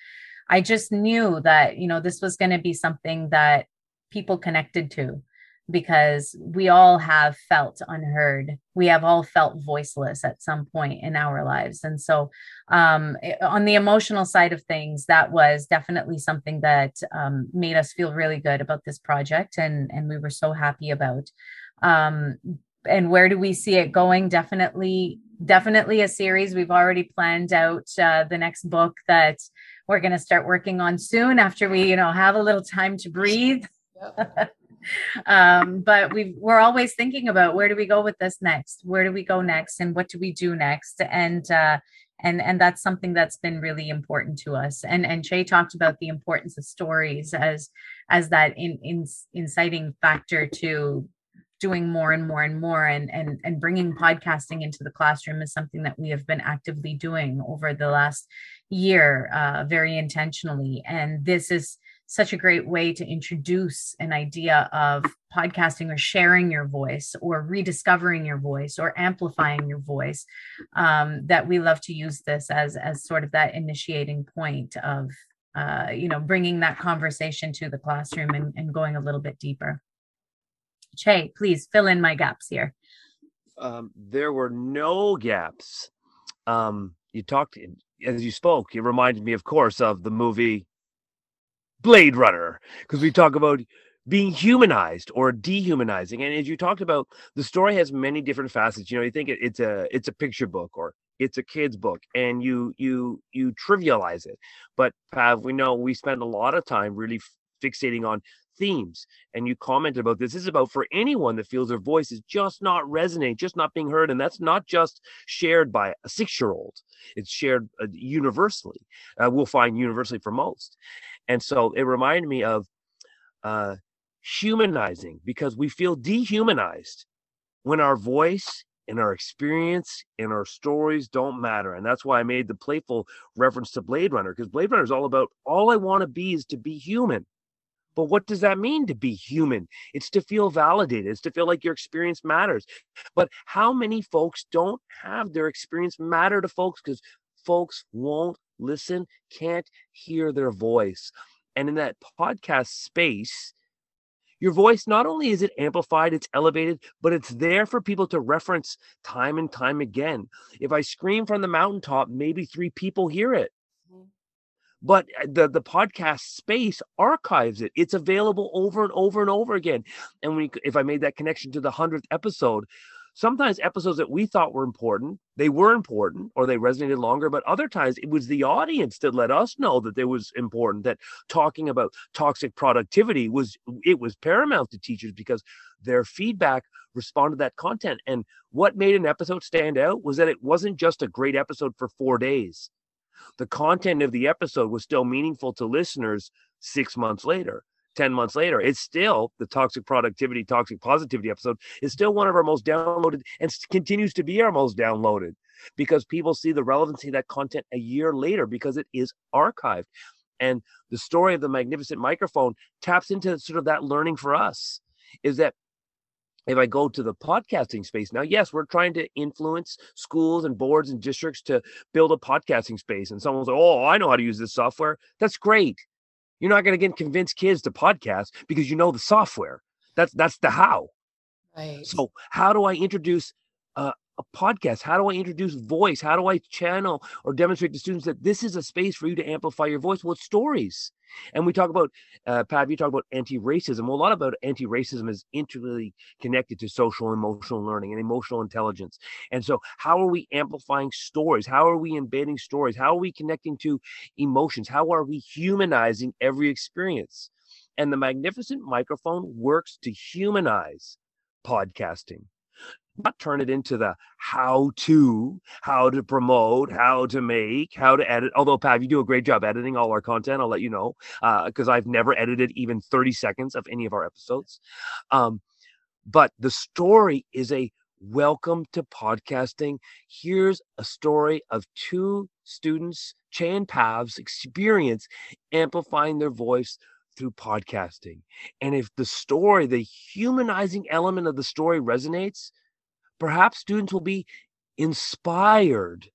i just knew that you know this was going to be something that people connected to because we all have felt unheard. We have all felt voiceless at some point in our lives. And so, um, eh, on the emotional side of things, that was definitely something that um, made us feel really good about this project. And, and we were so happy about. Um, and where do we see it going? Definitely, definitely a series. We've already planned out uh, the next book that we're going to start working on soon after we, you know, have a little time to breathe. Um, but we we're always thinking about where do we go with this next? Where do we go next? And what do we do next? And uh, and and that's something that's been really important to us. And and Che talked about the importance of stories as as that in, in inciting factor to doing more and more and more and and and bringing podcasting into the classroom is something that we have been actively doing over the last year uh, very intentionally and this is such a great way to introduce an idea of podcasting or sharing your voice or rediscovering your voice or amplifying your voice um, that we love to use this as as sort of that initiating point of uh, you know bringing that conversation to the classroom and, and going a little bit deeper. Che please fill in my gaps here. Um, there were no gaps. Um, you talked as you spoke it reminded me of course of the movie Blade Runner because we talk about being humanized or dehumanizing. And as you talked about, the story has many different facets. You know, you think it, it's a it's a picture book or it's a kid's book, and you you you trivialize it. But Pav, we know we spend a lot of time really fixating on themes and you commented about this. this is about for anyone that feels their voice is just not resonating just not being heard and that's not just shared by a six year old it's shared uh, universally uh, we'll find universally for most and so it reminded me of uh, humanizing because we feel dehumanized when our voice and our experience and our stories don't matter. And that's why I made the playful reference to Blade Runner because Blade Runner is all about all I want to be is to be human. But what does that mean to be human? It's to feel validated, it's to feel like your experience matters. But how many folks don't have their experience matter to folks because folks won't listen, can't hear their voice. And in that podcast space, your voice not only is it amplified, it's elevated, but it's there for people to reference time and time again. If I scream from the mountaintop, maybe three people hear it. Mm-hmm. But uh, the the podcast space archives it. It's available over and over and over again. And we, if I made that connection to the hundredth episode, sometimes episodes that we thought were important, they were important or they resonated longer, but other times it was the audience that let us know that it was important, that talking about toxic productivity was it was paramount to teachers because their feedback responded to that content. And what made an episode stand out was that it wasn't just a great episode for four days. The content of the episode was still meaningful to listeners six months later. 10 months later, it's still the toxic productivity, toxic positivity episode is still one of our most downloaded and continues to be our most downloaded because people see the relevancy of that content a year later because it is archived. And the story of the magnificent microphone taps into sort of that learning for us is that if I go to the podcasting space now, yes, we're trying to influence schools and boards and districts to build a podcasting space. And someone's like, oh, I know how to use this software. That's great. You're not going to get convince kids to podcast because you know the software. That's that's the how. Right. So how do I introduce uh, a podcast? How do I introduce voice? How do I channel or demonstrate to students that this is a space for you to amplify your voice? Well, it's stories. And we talk about, uh, Pav, you talk about anti-racism. Well, a lot about anti-racism is intricately connected to social emotional learning and emotional intelligence. And so how are we amplifying stories? How are we embedding stories? How are we connecting to emotions? How are we humanizing every experience? And the magnificent microphone works to humanize podcasting not turn it into the how to, how to promote, how to make, how to edit. Although, Pav, you do a great job editing all our content. I'll let you know because uh, I've never edited even 30 seconds of any of our episodes. Um, but the story is a welcome to podcasting. Here's a story of two students, Che and Pav's experience amplifying their voice through podcasting. And if the story, the humanizing element of the story resonates, perhaps students will be inspired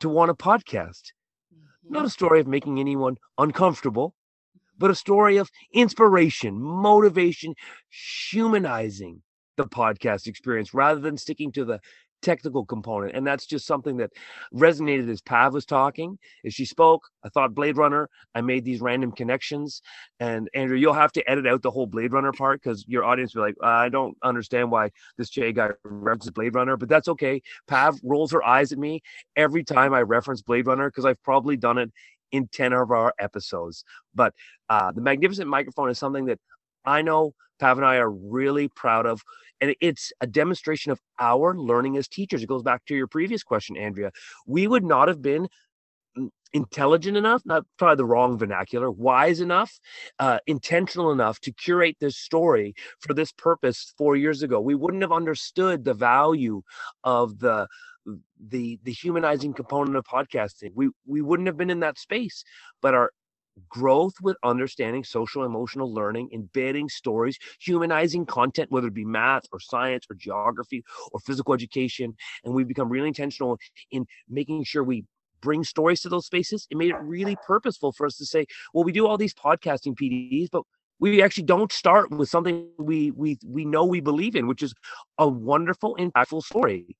to want a podcast. Mm-hmm. Not a story of making anyone uncomfortable, but a story of inspiration, motivation, humanizing the podcast experience rather than sticking to the technical component. And that's just something that resonated as Pav was talking. As she spoke, I thought Blade Runner. I made these random connections. And Andrea, you'll have to edit out the whole Blade Runner part because your audience will be like, I don't understand why this Che guy references Blade Runner, but that's okay. Pav rolls her eyes at me every time I reference Blade Runner because I've probably done it in 10 of our episodes. But uh, the magnificent microphone is something that I know Pav and I are really proud of and it's a demonstration of our learning as teachers. It goes back to your previous question, Andrea. We would not have been mm, intelligent enough, not probably the wrong vernacular, wise enough, uh, intentional enough to curate this story for this purpose four years ago. We wouldn't have understood the value of the the the humanizing component of podcasting. We we wouldn't have been in that space. But our growth with understanding social emotional learning, embedding stories, humanizing content, whether it be math or science or geography or physical education. And we've become really intentional in making sure we bring stories to those spaces. It made it really purposeful for us to say, well, we do all these podcasting PDs, but we actually don't start with something we we we know we believe in, which is a wonderful, impactful story.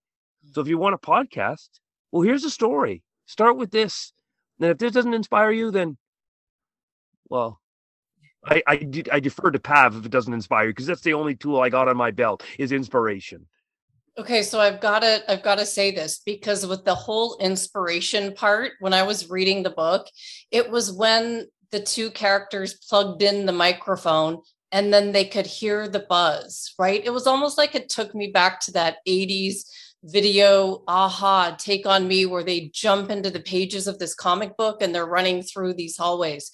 So if you want a podcast, well, here's a story. Start with this. And if this doesn't inspire you, then well, I I, I defer to Pav if it doesn't inspire you because that's the only tool I got on my belt is inspiration. Okay, so I've got to I've got to say this because with the whole inspiration part, when I was reading the book, it was when the two characters plugged in the microphone and then they could hear the buzz, right? It was almost like it took me back to that 80s video a-ha take on me where they jump into the pages of this comic book and they're running through these hallways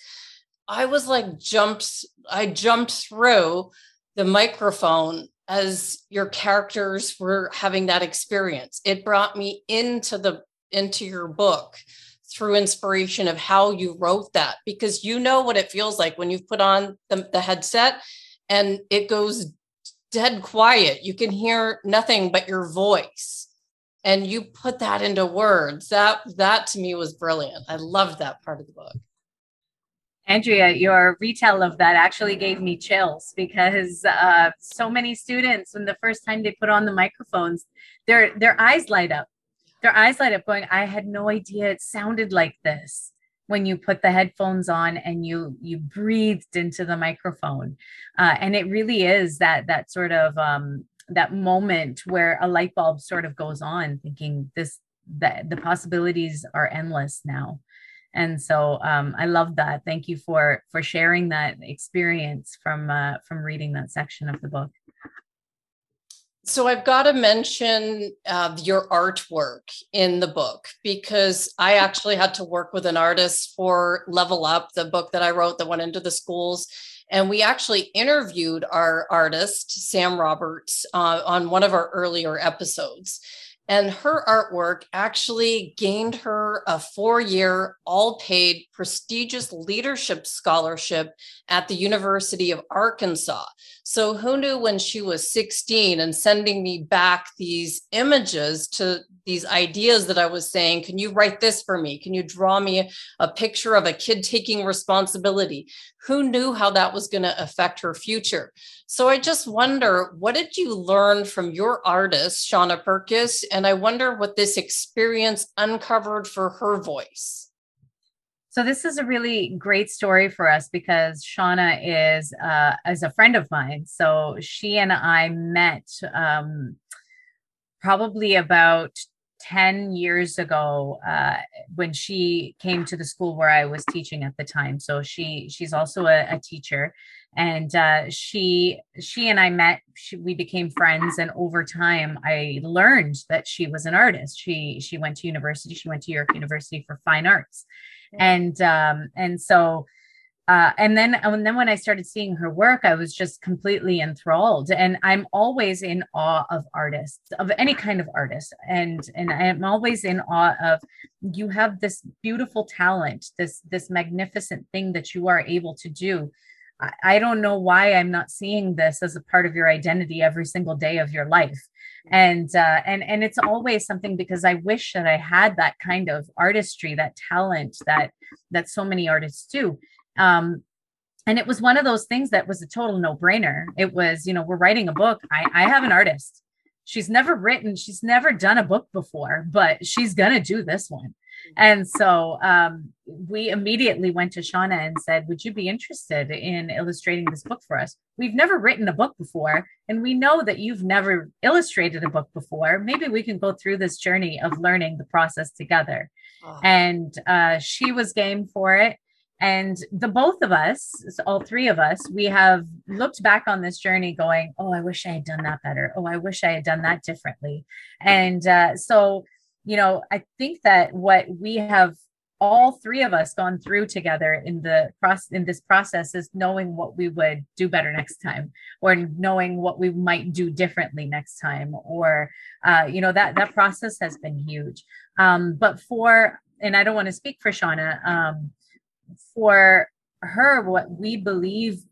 I was like jumped, I jumped through the microphone as your characters were having that experience. It brought me into the into your book through inspiration of how you wrote that because you know what it feels like when you've put on the, the headset and it goes dead quiet. You can hear nothing but your voice. And you put that into words. That that to me was brilliant. I loved that part of the book. Andrea, your retell of that actually gave me chills because uh, so many students, when the first time they put on the microphones, their their eyes light up. Their eyes light up, going, "I had no idea it sounded like this." When you put the headphones on and you you breathed into the microphone, uh, and it really is that that sort of um, that moment where a light bulb sort of goes on, thinking this that the possibilities are endless now and so um, i love that. Thank you for for sharing that experience from uh, from reading that section of the book. So i've got to mention uh, your artwork in the book because i actually had to work with an artist for level up the book that i wrote that went into the schools. And we actually interviewed our artist sam roberts uh, on one of our earlier episodes And her artwork actually gained her a four year, all paid, prestigious leadership scholarship at the University of Arkansas. So, who knew when she was 16 and sending me back these images to these ideas that I was saying? Can you write this for me? Can you draw me a picture of a kid taking responsibility? Who knew how that was going to affect her future? So, I just wonder what did you learn from your artist, Shauna Purkis? And I wonder what this experience uncovered for her voice. So this is a really great story for us because Shauna is uh, a friend of mine. So she and I met um, probably about 10 years ago uh, when she came to the school where I was teaching at the time. So she she's also a, a teacher and uh, she she and I met. She, we became friends, and over time, I learned that she was an artist. She she went to university. She went to York University for Fine Arts, and um, and so. Uh, and then and then when I started seeing her work, I was just completely enthralled. And I'm always in awe of artists, of any kind of artist. And and I'm always in awe of you have this beautiful talent, this this magnificent thing that you are able to do I don't know why I'm not seeing this as a part of your identity every single day of your life. And uh, and and it's always something because I wish that I had that kind of artistry, that talent that that so many artists do. Um, and it was one of those things that was a total no-brainer. It was, you know, we're writing a book. I, I have an artist. She's never written, she's never done a book before, but she's gonna do this one and so um, we immediately went to Shauna and said, Would you be interested in illustrating this book for us? We've never written a book before, and we know that you've never illustrated a book before. Maybe we can go through this journey of learning the process together. Oh. And uh, she was game for it. And the both of us, all three of us, we have looked back on this journey going, Oh, I wish I had done that better. Oh, I wish I had done that differently. And uh, so you know, I think that what we have all three of us gone through together in the process in this process is knowing what we would do better next time or knowing what we might do differently next time or uh, you know that that process has been huge um, but for and i don't want to speak for shauna um, for her what we believe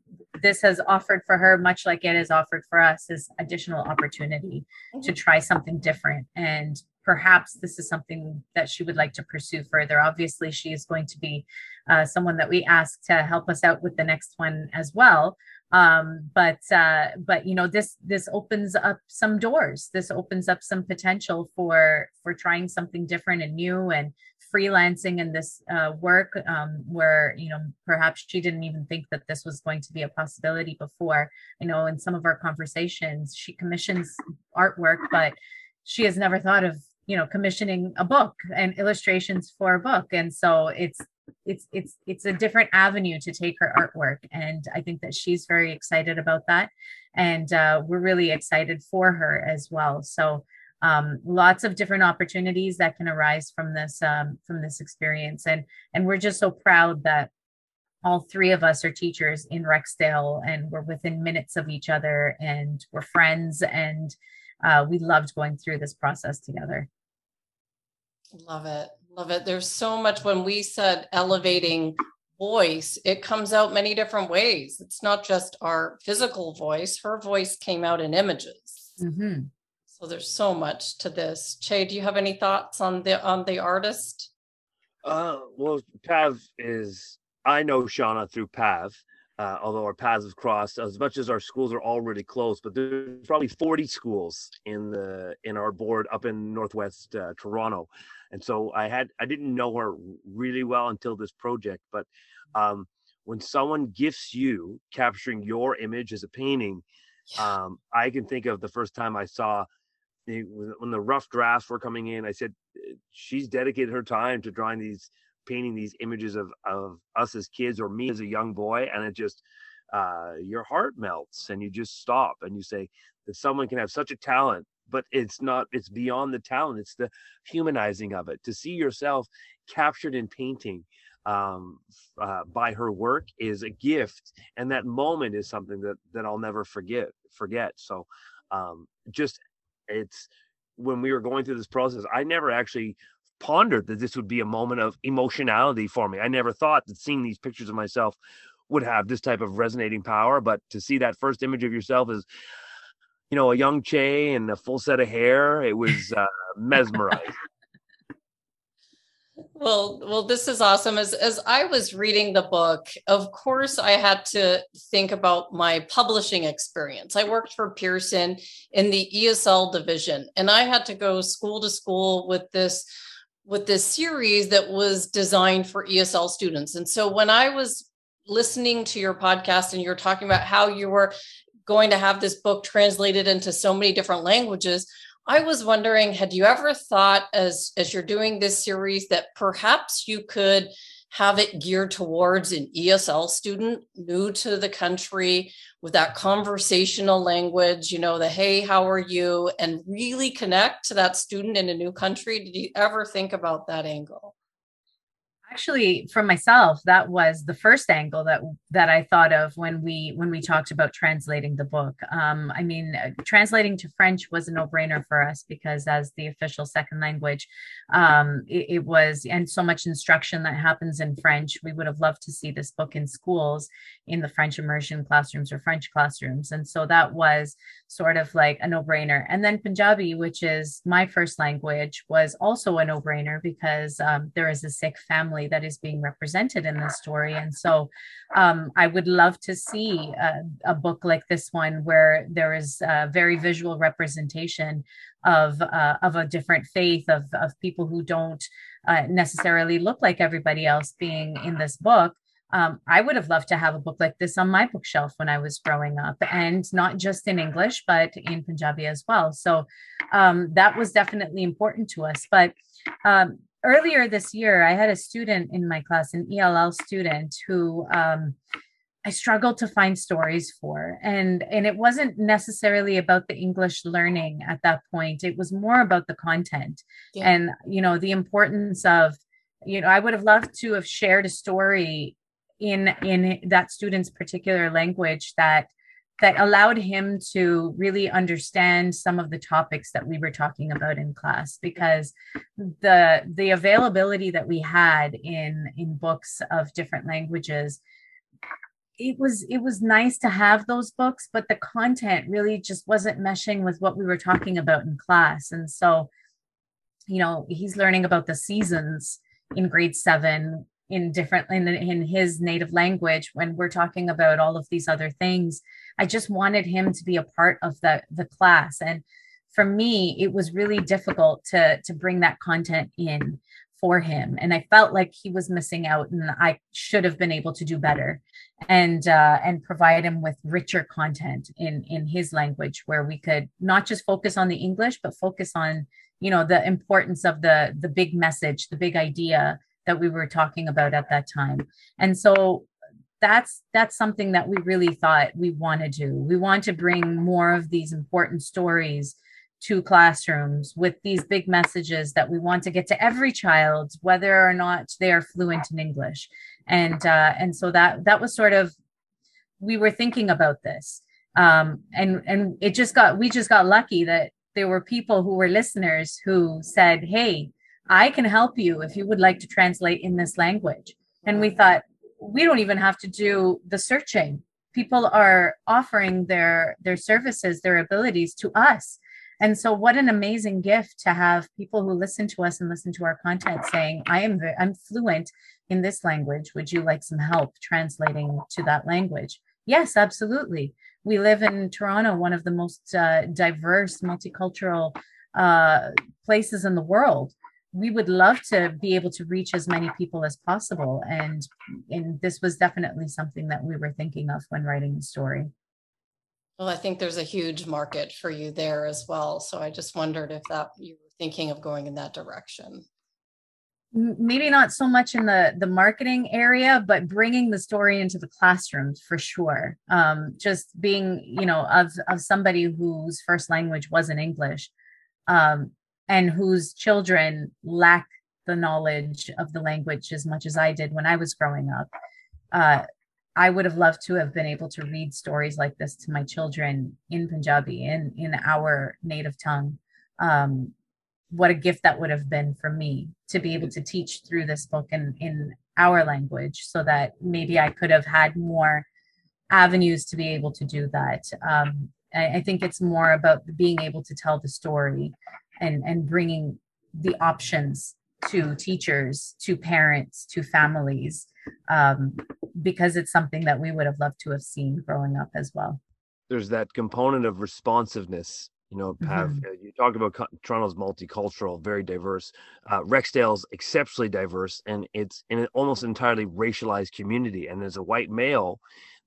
this has offered for her much like it has offered for us is additional opportunity to mm-hmm. try something different and perhaps this is something that she would like to pursue further. Obviously, she is going to be uh, someone that we ask to help us out with the next one as well. Um, but uh, but you know this this opens up some doors. This opens up some potential for for trying something different and new and freelancing in this uh, work um, where you know perhaps she didn't even think that this was going to be a possibility before. You know, in some of our conversations, she commissions artwork, but she has never thought of you know commissioning a book and illustrations for a book. And so it's it's it's it's a different avenue to take her artwork. And i think that she's very excited about that. And uh, we're really excited for her as well. So um, lots of different opportunities that can arise from this um, from this experience. And and we're just so proud that all three of us are teachers in rexdale and we're within minutes of each other and we're friends. And uh, we loved going through this process together. Love it. Love it. There's so much when we said elevating voice, it comes out many different ways. It's not just our physical voice, her voice came out in images. Mm-hmm. So there's so much to this. Che, do you have any thoughts on the on the artist? Uh well Pav is I know Shauna through Pav uh, although our paths have crossed as much as our schools are already close but there's probably 40 schools in the in our board up in northwest uh, toronto. And so i had i didn't know her really well until this project but um, when someone gifts you capturing your image as a painting um, i can think of the first time i saw when the rough drafts were coming in i said she's dedicated her time to drawing these painting these images of of us as kids or me as a young boy and it just uh, your heart melts and you just stop and you say that someone can have such a talent but it's not it's beyond the talent it's the humanizing of it. To see yourself captured in painting um, uh, by her work is a gift and that moment is something that that i'll never forget forget. So um, just it's when we were going through this process, I never actually pondered that this would be a moment of emotionality for me. I never thought that seeing these pictures of myself would have this type of resonating power. But to see that first image of yourself as, you know, a young Che and a full set of hair, it was uh, mesmerizing. [laughs] Well, well, this is awesome. As as I was reading the book, of course, I had to think about my publishing experience. I worked for Pearson in the ESL division, and I had to go school to school with this with this series that was designed for ESL students. And so when I was listening to your podcast and you were talking about how you were going to have this book translated into so many different languages, I was wondering, had you ever thought as as you're doing this series that perhaps you could have it geared towards an ESL student new to the country with that conversational language, you know, the hey, how are you? And really connect to that student in a new country. Did you ever think about that angle? actually for myself that was the first angle that that i thought of when we when we talked about translating the book um, i mean translating to french was a no-brainer for us because as the official second language um, it, it, was and so much instruction that happens in french. We would have loved to see this book in schools in the french immersion classrooms or french classrooms. And so that was sort of like a no-brainer. And then punjabi which is my first language was also a no-brainer because um, there is a sikh family that is being represented in this story. And so um, I would love to see a, a, book like this one where there is a very visual representation of, uh, of a different faith, of, of people who don't uh, necessarily look like everybody else being in this book. Um, I would have loved to have a book like this on my bookshelf when I was growing up, and not just in English, but in Punjabi as well. So um, that was definitely important to us. But um, earlier this year, I had a student in my class, an ELL student, who um, I struggled to find stories for, and and it wasn't necessarily about the English learning at that point. It was more about the content, yeah. and you know the importance of, you know, I would have loved to have shared a story in in that student's particular language that that allowed him to really understand some of the topics that we were talking about in class because the the availability that we had in in books of different languages it was it was nice to have those books but the content really just wasn't meshing with what we were talking about in class. And so you know he's learning about the seasons in grade 7 in different in, in his native language when we're talking about all of these other things. I just wanted him to be a part of the the class. And for me it was really difficult to to bring that content in for him and i felt like he was missing out and i should have been able to do better and uh, and provide him with richer content in in his language where we could not just focus on the english but focus on you know the importance of the the big message the big idea that we were talking about at that time. And so that's that's something that we really thought we want to do. We want to bring more of these important stories to classrooms with these big messages that we want to get to every child, whether or not they are fluent in English. And uh, and so that that was sort of we were thinking about this. Um, and and it just got we just got lucky that there were people who were listeners who said, "Hey, I can help you if you would like to translate in this language. And we thought, we don't even have to do the searching. People are offering their their services, their abilities to us. And so what an amazing gift to have people who listen to us and listen to our content saying, I am I'm fluent in this language. Would you like some help translating to that language? Yes, absolutely. We live in Toronto, one of the most uh, diverse, multicultural uh, places in the world we would love to be able to reach as many people as possible and and this was definitely something that we were thinking of when writing the story well i think there's a huge market for you there as well so i just wondered if that you were thinking of going in that direction maybe not so much in the the marketing area but bringing the story into the classrooms for sure um, just being you know of of somebody whose first language wasn't english um, and whose children lack the knowledge of the language as much as I did when I was growing up. Uh, I would have loved to have been able to read stories like this to my children in Punjabi, in, in our native tongue, um, what a gift that would have been for me to be able to teach through this book in in our language so that maybe i could have had more avenues to be able to do that. Um, I, I think it's more about being able to tell the story and and bringing the options to teachers to parents to families um, because it's something that we would have loved to have seen growing up as well there's that component of responsiveness you know, Pav, mm-hmm. You talked about Toronto's multicultural, very diverse. Uh, Rexdale's exceptionally diverse, and it's in an almost entirely racialized community. And as a white male,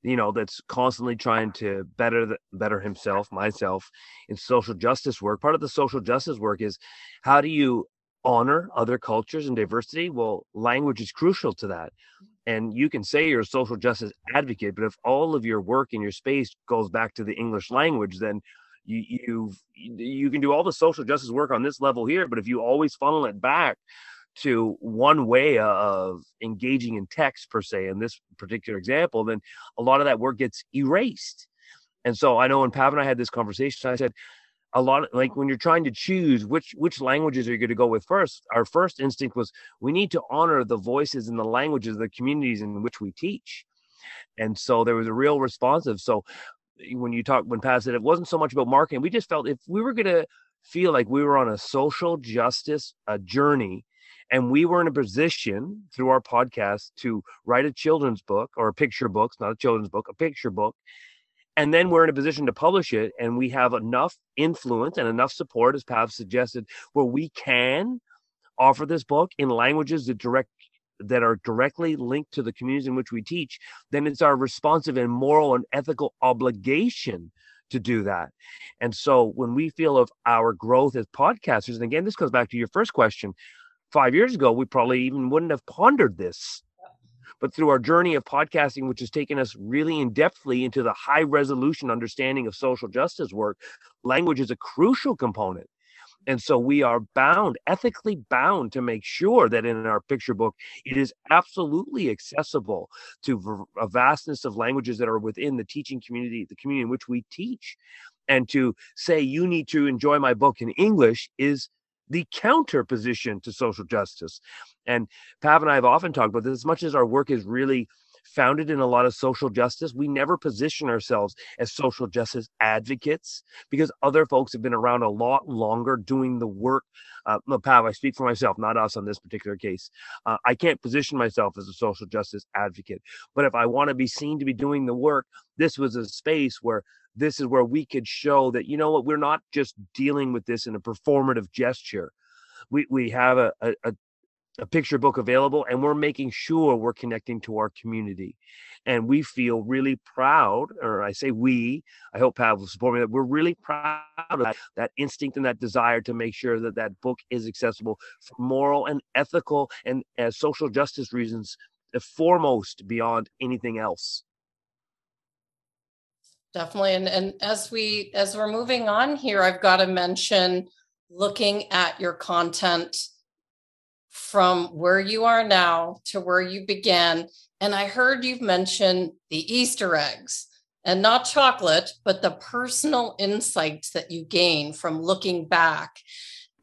you know, that's constantly trying to better the, better himself, myself, in social justice work. Part of the social justice work is how do you honor other cultures and diversity? Well, language is crucial to that. And you can say you're a social justice advocate, but if all of your work in your space goes back to the English language, then you you you can do all the social justice work on this level here but if you always funnel it back to one way of engaging in text per se in this particular example then a lot of that work gets erased and so i know when pav and i had this conversation i said a lot of, like when you're trying to choose which which languages are you going to go with first our first instinct was we need to honor the voices and the languages of the communities in which we teach and so there was a real responsive so when you talk when Pav said it wasn't so much about marketing. We just felt if we were going to feel like we were on a social justice uh, journey and we were in a position through our podcast to write a children's book or a picture book, not a children's book, a picture book. And then we're in a position to publish it, and we have enough influence and enough support, as Pav suggested, where we can offer this book in languages that direct that are directly linked to the communities in which we teach, then it's our responsive and moral and ethical obligation to do that. And so when we feel of our growth as podcasters, and again, this goes back to your first question, five years ago, we probably even wouldn't have pondered this. But through our journey of podcasting, which has taken us really in depthly into the high resolution understanding of social justice work, language is a crucial component. And so we are bound, ethically bound, to make sure that in our picture book, it is absolutely accessible to a vastness of languages that are within the teaching community, the community in which we teach. And to say you need to enjoy my book in English is the counter position to social justice. And Pav and I have often talked about this as much as our work is really founded in a lot of social justice. We never position ourselves as social justice advocates because other folks have been around a lot longer doing the work. Uh, Pav, I speak for myself, not us on this particular case. Uh, I can't position myself as a social justice advocate. But if I want to be seen to be doing the work, this was a space where this is where we could show that, you know what, we're not just dealing with this in a performative gesture. We, we have a, a, a picture book available and we're making sure we're connecting to our community. And we feel really proud or i say we i hope pav will support me that we're really proud of that, that instinct and that desire to make sure that that book is accessible for moral and ethical and as social justice reasons uh, foremost beyond anything else. Definitely and, and as we as we're moving on here i've got to mention looking at your content from where you are now to where you began. And I heard you've mentioned the Easter eggs and not chocolate, but the personal insights that you gain from looking back.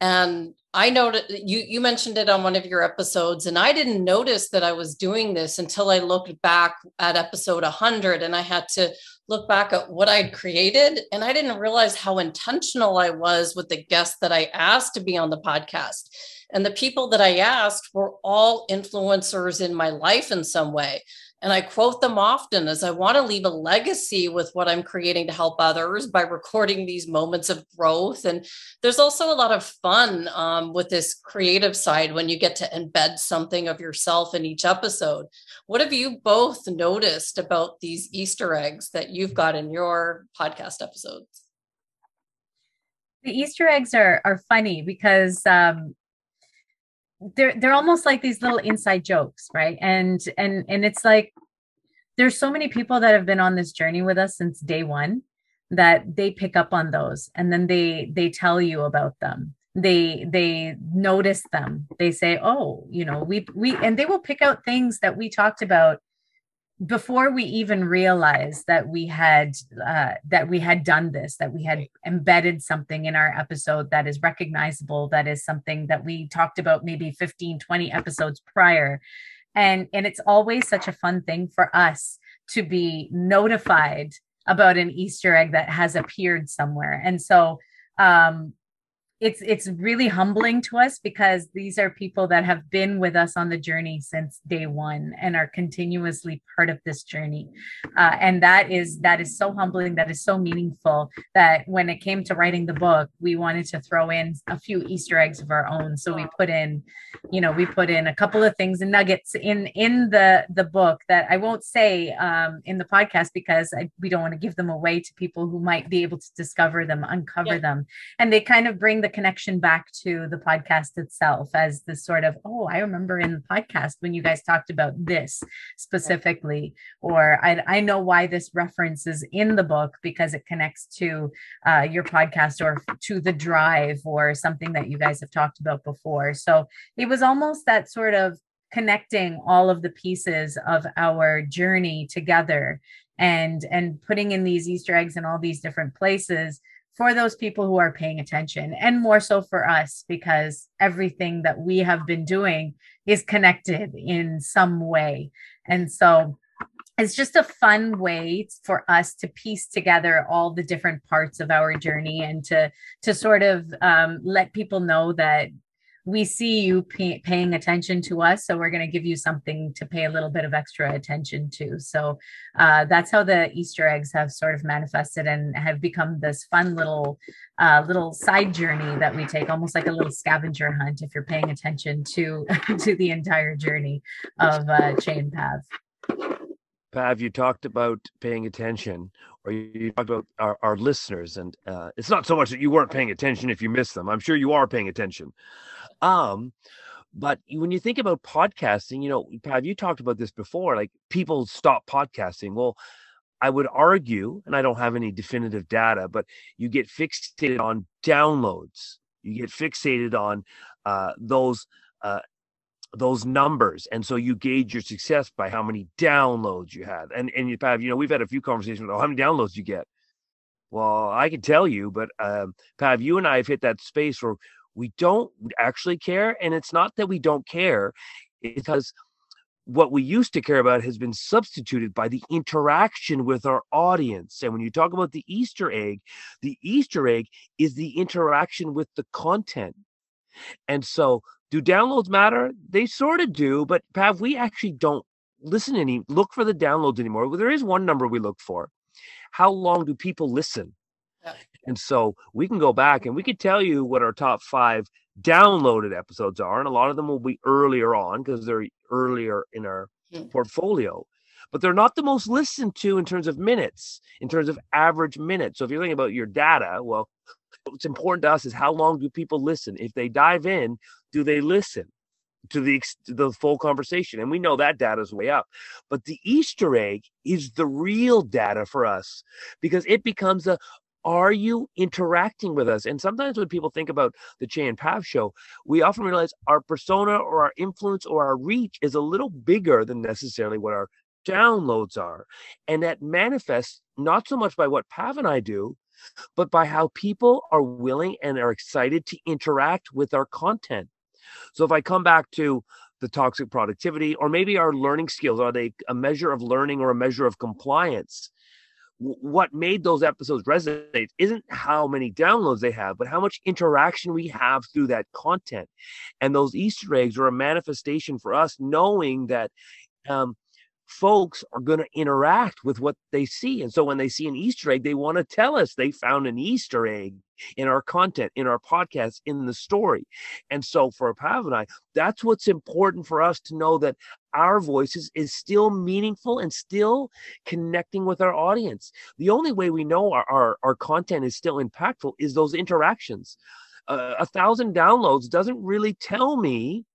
And I noted you you mentioned it on one of your episodes, and I didn't notice that I was doing this until I looked back at episode 100, and I had to look back at what I'd created, and I didn't realize how intentional I was with the guests that I asked to be on the podcast. And the people that I asked were all influencers in my life in some way. And I quote them often as I want to leave a legacy with what I'm creating to help others by recording these moments of growth. And there's also a lot of fun um, with this creative side when you get to embed something of yourself in each episode. What have you both noticed about these Easter eggs that you've got in your podcast episodes? The Easter eggs are are funny because um, they're they're almost like these little inside jokes right? And and and it's like there's so many people that have been on this journey with us since day one that they pick up on those and then they they tell you about them. They they notice them. They say oh you know we we and they will pick out things that we talked about before we even realized that we had uh, that we had done this that we had embedded something in our episode that is recognizable that is something that we talked about maybe 15 20 episodes prior. And and it's always such a fun thing for us to be notified about an easter egg that has appeared somewhere. And so um it's it's really humbling to us because these are people that have been with us on the journey since day one and are continuously part of this journey. Uh, and that is that is so humbling that is so meaningful that when it came to writing the book we wanted to throw in a few easter eggs of our own. So we put in you know we put in a couple of things and nuggets in in the the book that i won't say um, in the podcast because I, we don't want to give them away to people who might be able to discover them uncover yeah. them. And they kind of bring the connection back to the podcast itself as the sort of, oh, I remember in the podcast when you guys talked about this specifically, or I, I know why this reference is in the book because it connects to uh, your podcast or to the drive or something that you guys have talked about before. So it was almost that sort of connecting all of the pieces of our journey together and and putting in these easter eggs in all these different places for those people who are paying attention and more so for us because everything that we have been doing is connected in some way. And so it's just a fun way for us to piece together all the different parts of our journey and to to sort of um, let people know that we see you pay, paying attention to us so we're going to give you something to pay a little bit of extra attention to. So uh, that's how the easter eggs have sort of manifested and have become this fun little uh, little side journey that we take almost like a little scavenger hunt if you're paying attention to [laughs] to the entire journey of uh, chain path. Pav you talked about paying attention or you talked about our, our listeners and uh, it's not so much that you weren't paying attention if you missed them. I'm sure you are paying attention um, but when you think about podcasting, you know, Pav, you talked about this before, like people stop podcasting. Well, I would argue, and I don't have any definitive data, but you get fixated on downloads. You get fixated on uh, those uh, those numbers, and so you gauge your success by how many downloads you have. And and you Pav, you know, we've had a few conversations. Oh, how many downloads you get? Well, I can tell you, but um, Pav, you and I have hit that space where we don't actually care. And it's not that we don't care, because what we used to care about has been substituted by the interaction with our audience. And when you talk about the Easter egg, the Easter egg is the interaction with the content. And so, do downloads matter? They sort of do, but Pav, we actually don't listen any look for the downloads anymore. Well, there is one number we look for. How long do people listen? And so we can go back and we could tell you what our top five downloaded episodes are. And a lot of them will be earlier on because they're earlier in our mm. portfolio. But they're not the most listened to in terms of minutes, in terms of average minutes. So if you're thinking about your data, well, what's important to us is how long do people listen? If they dive in, do they listen? to the to the full conversation and we know that data is way up but the easter egg is the real data for us because it becomes a are you interacting with us? And sometimes when people think about the Che and Pav show, we often realize our persona or our influence or our reach is a little bigger than necessarily what our downloads are. And that manifests not so much by what Pav and I do, but by how people are willing and are excited to interact with our content. So if I come back to the toxic productivity, or maybe our learning skills, are they a measure of learning or a measure of compliance? What made those episodes resonate isn't how many downloads they have, but how much interaction we have through that content. And those Easter eggs are a manifestation for us knowing that um, folks are going to interact with what they see. And so when they see an Easter egg, they want to tell us they found an Easter egg in our content, in our podcast, in the story. And so for Pav and I, that's what's important for us to know that our voices is still meaningful and still connecting with our audience. The only way we know our, our, our content is still impactful is those interactions. Uh, a thousand downloads doesn't really tell me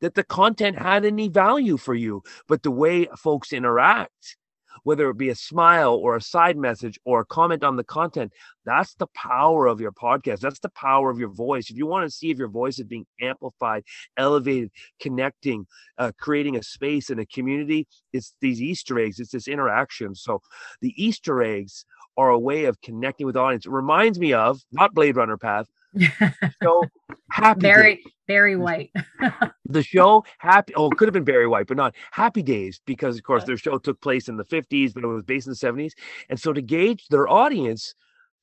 that the content had any value for you, but the way folks interact whether it be a smile or a side message or a comment on the content. That's the power of your podcast. That's the power of your voice. If you want to see if your voice is being amplified, elevated, connecting, uh, creating a space and a community, it's these Easter eggs, it's this interaction. So the Easter eggs are a way of connecting with audience. It reminds me of not Blade Runner Pav, [laughs] so happy very Days. very white [laughs] the show happy oh could have been very white but not happy days because of course their show took place in the 50s but it was based in the 70s and so to gauge their audience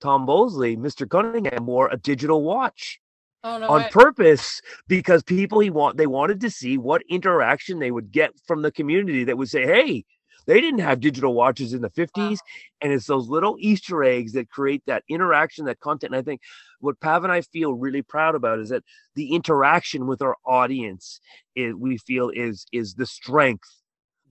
tom bosley mr cunningham wore a digital watch Oh, no on way. purpose because people he want they wanted to see what interaction they would get from the community that would say hey they didn't have digital watches in the 50s. Wow. And it's those little Easter eggs that create that interaction, that content. And I think what Pav and I feel really proud about is that the interaction with our audience is, we feel is is the strength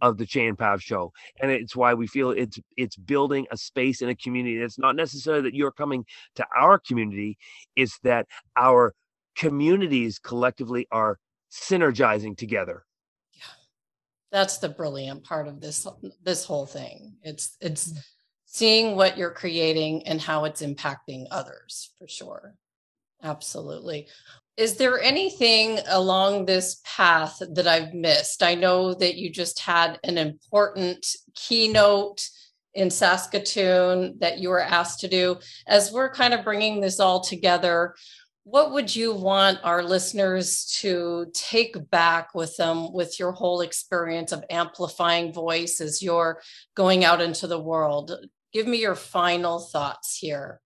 of the Che and Pav show. And it's why we feel it's it's building a space in a community. It's not necessarily that you're coming to our community, it's that our communities collectively are synergizing together that's the brilliant part of this this whole thing. It's it's seeing what you're creating and how it's impacting others for sure. Absolutely. Is there anything along this path that i've missed? I know that you just had an important keynote in saskatoon that you were asked to do. As we're kind of bringing this all together what would you want our listeners to take back with them with your whole experience of amplifying voice as you're going out into the world? Give me your final thoughts here.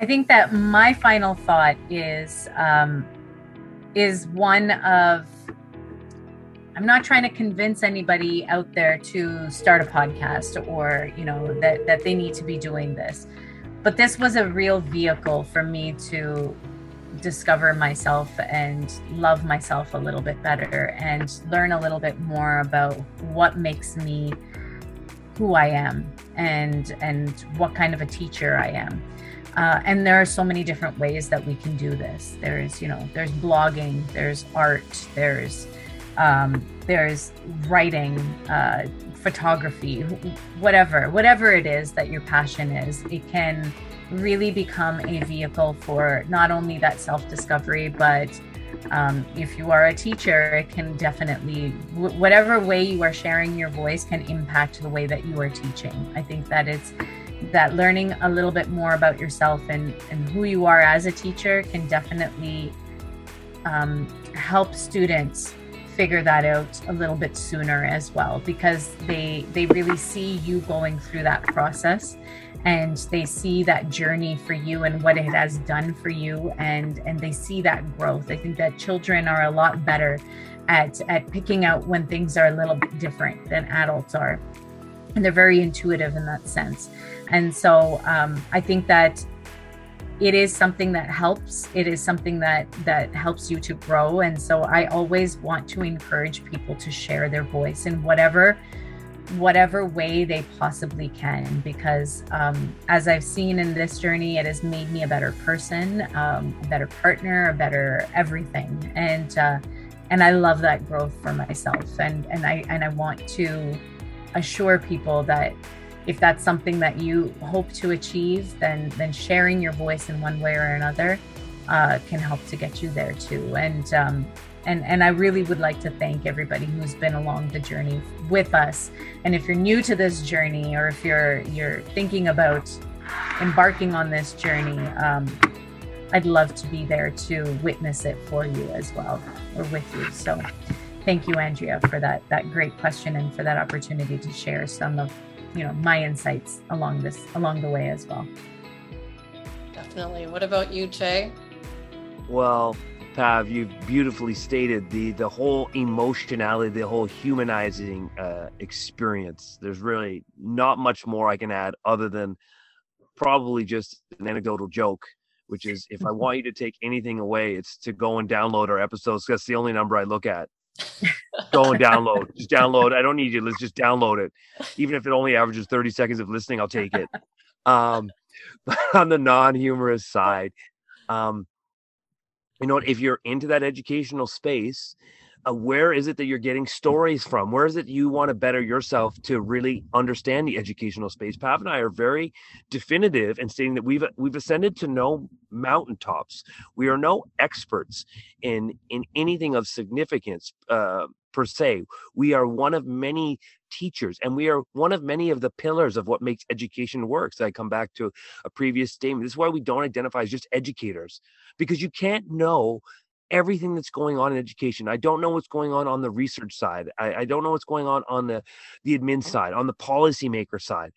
I think that my final thought is um, is one of I'm not trying to convince anybody out there to start a podcast or you know that that they need to be doing this but this was a real vehicle for me to discover myself and love myself a little bit better and learn a little bit more about what makes me who I am and and what kind of a teacher I am. Uh, and there are so many different ways that we can do this. There's, you know, there's blogging, there's art, there's um, there's writing, uh, photography, whatever, whatever it is that your passion is, it can really become a vehicle for not only that self discovery, but um, if you are a teacher, it can definitely, whatever way you are sharing your voice can impact the way that you are teaching. I think that it's that learning a little bit more about yourself and, and who you are as a teacher can definitely um, help students figure that out a little bit sooner as well because they they really see you going through that process and they see that journey for you and what it has done for you and and they see that growth. I think that children are a lot better at at picking out when things are a little bit different than adults are. And they're very intuitive in that sense. And so um, i think that it is something that helps. It is something that that helps you to grow. And so i always want to encourage people to share their voice in whatever whatever way they possibly can because um, as i've seen in this journey it has made me a better person um, a better partner a better everything. And uh, and i love that growth for myself. And and i and i want to assure people that if that's something that you hope to achieve, then then sharing your voice in one way or another uh, can help to get you there too. And um, and and I really would like to thank everybody who's been along the journey with us. And if you're new to this journey, or if you're you're thinking about embarking on this journey, um, I'd love to be there to witness it for you as well, or with you. So. Thank you, Andrea, for that that great question and for that opportunity to share some of you know my insights along this along the way as well. Definitely. What about you Che? Well pav you've beautifully stated the the whole emotionality the whole humanizing uh, experience. There's really not much more i can add other than probably just an anecdotal joke which is if i want you to take anything away it's to go and download our episodes. That's the only number i look at go and download. Just download. I don't need you. Let's just download it. Even if it only averages 30 seconds of listening, I'll take it. Um, [laughs] on the non-humorous side, um, you know? If you're into that educational space, uh, where is it that you're getting stories from? Where is it you want to better yourself to really understand the educational space? Pav and i are very definitive in stating that we've we've ascended to no mountaintops. We are no experts in in anything of significance uh, per se. We are one of many teachers and we are one of many of the pillars of what makes education work. So i come back to a previous statement. This is why we don't identify as just educators because you can't know everything that's going on in education. I don't know what's going on on the research side. I, I don't know what's going on on the the admin side, on the policymaker side.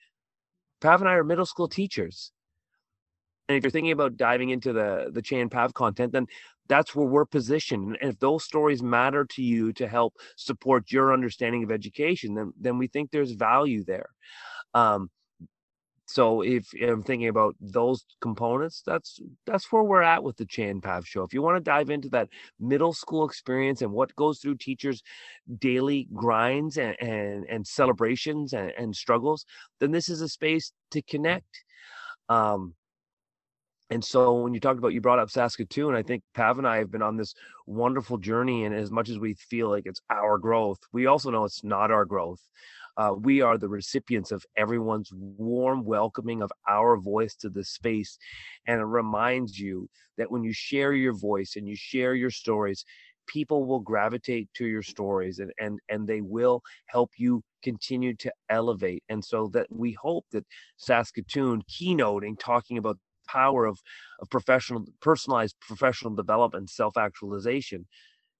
Pav and I are middle school teachers. And if you're thinking about diving into the the Che and Pav content, then that's where we're positioned. And if those stories matter to you to help support your understanding of education, then then we think there's value there. Um, so if I'm thinking about those components, that's that's where we're at with the Che and Pav show. If you want to dive into that middle school experience and what goes through teachers' daily grinds and and, and celebrations and, and struggles, then this is a space to connect. Um, and so when you talked about you brought up Saskatoon, I think Pav and I have been on this wonderful journey. And as much as we feel like it's our growth, we also know it's not our growth uh, we are the recipients of everyone's warm welcoming of our voice to the space. And it reminds you that when you share your voice and you share your stories, people will gravitate to your stories and, and, and they will help you continue to elevate. And so that we hope that Saskatoon keynoting, talking about power of, of professional personalized professional development self-actualization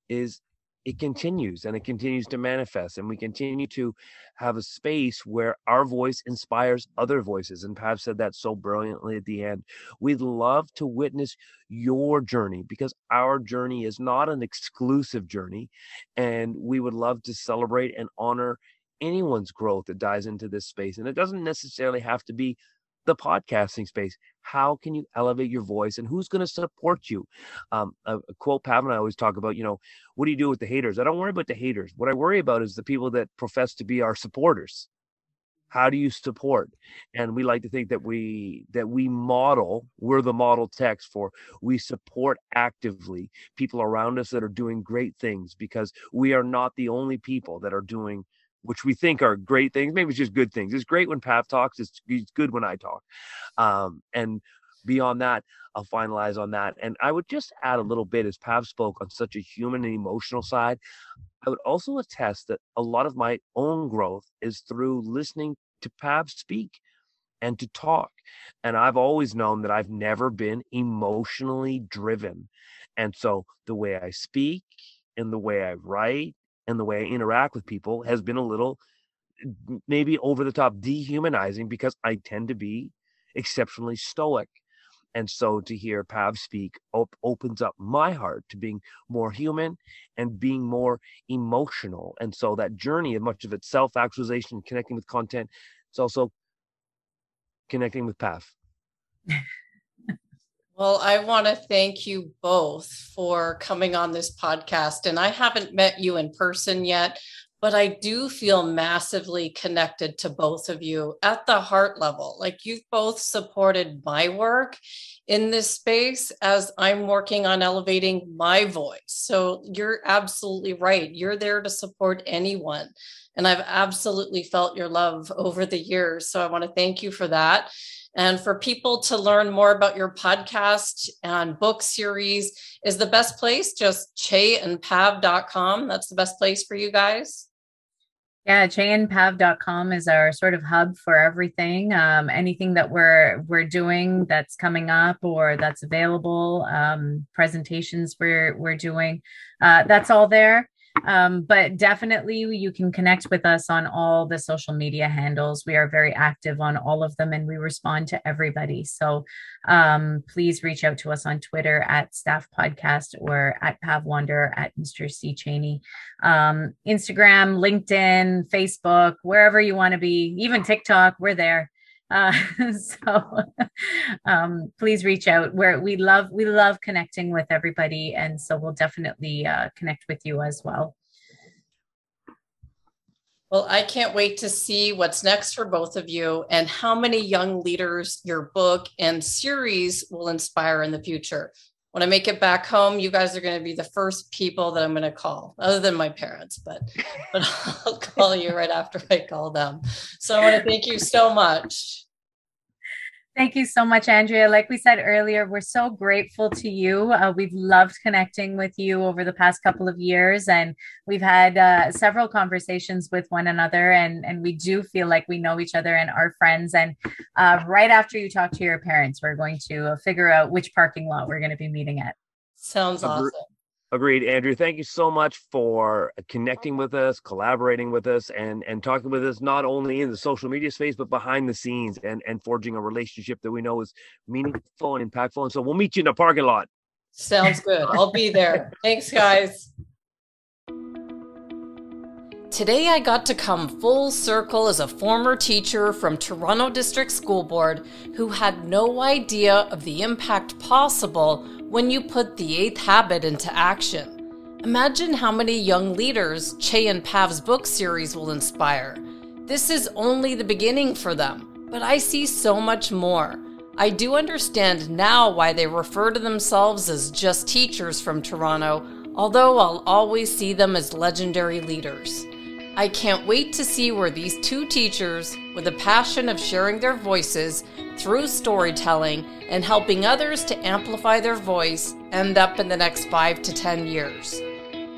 is it continues and it continues to manifest and we continue to have a space where our voice inspires other voices and Pav said that so brilliantly at the end. We'd love to witness your journey because our journey is not an exclusive journey and we would love to celebrate and honor anyone's growth that dives into this space and it doesn't necessarily have to be the podcasting space. How can you elevate your voice and who's going to support you? Um, a, a, quote Pav and I always talk about, you know, what do you do with the haters? I don't worry about the haters. What I worry about is the people that profess to be our supporters. How do you support? And we like to think that we that we model, we're the model text for we support actively people around us that are doing great things because we are not the only people that are doing which we think are great things. Maybe it's just good things. It's great when Pav talks. It's, it's good when I talk. Um, and beyond that, I'll finalize on that. And I would just add a little bit as Pav spoke on such a human and emotional side. I would also attest that a lot of my own growth is through listening to Pav speak and to talk. And I've always known that I've never been emotionally driven. And so the way I speak and the way I write and the way I interact with people has been a little maybe over the top dehumanizing because I tend to be exceptionally stoic. And so to hear Pav speak op- opens up my heart to being more human and being more emotional. And so that journey, of much of it self actualization, connecting with content, it's also connecting with Pav. [laughs] Well, I want to thank you both for coming on this podcast. And I haven't met you in person yet, but I do feel massively connected to both of you at the heart level. Like you've both supported my work in this space as I'm working on elevating my voice. So you're absolutely right. You're there to support anyone. And I've absolutely felt your love over the years. So I want to thank you for that. And for people to learn more about your podcast and book series, is the best place just chayandpav.com. That's the best place for you guys. Yeah, chayandpav.com is our sort of hub for everything. Um, anything that we're we're doing that's coming up or that's available, um, presentations we're we're doing, uh, that's all there. Um, but definitely you can connect with us on all the social media handles. We are very active on all of them and we respond to everybody. So um, please reach out to us on Twitter at Staff Podcast or at Pav Wander at Mr. C. Cheney. Um, Instagram, LinkedIn, Facebook, wherever you want to be, even TikTok, we're there. Uh, [laughs] so [laughs] um, please reach out. Where we love we love connecting with everybody, and so we'll definitely uh, connect with you as well. Well, I can't wait to see what's next for both of you and how many young leaders your book and series will inspire in the future. When I make it back home, you guys are going to be the first people that I'm going to call, other than my parents, but but [laughs] I'll call you right after I call them. So I want to thank you so much. Thank you so much, Andrea. Like we said earlier, we're so grateful to you. Uh, we've loved connecting with you over the past couple of years, and we've had uh, several conversations with one another, and and we do feel like we know each other and are friends. And uh, right after you talk to your parents, we're going to figure out which parking lot we're going to be meeting at. Sounds awesome. Agreed, Andrea. Thank you so much for connecting with us, collaborating with us, and and talking with us not only in the social media space but behind the scenes, and and forging a relationship that we know is meaningful and impactful. And so we'll meet you in the parking lot. Sounds good. I'll be there. [laughs] Thanks, guys. Today, I got to come full circle as a former teacher from Toronto District School Board who had no idea of the impact possible when you put the eighth habit into action. Imagine how many young leaders Che and Pav's book series will inspire. This is only the beginning for them, but I see so much more. I do understand now why they refer to themselves as just teachers from Toronto, although I'll always see them as legendary leaders. I can't wait to see where these two teachers, with a passion of sharing their voices through storytelling and helping others to amplify their voice, end up in the next five to 10 years.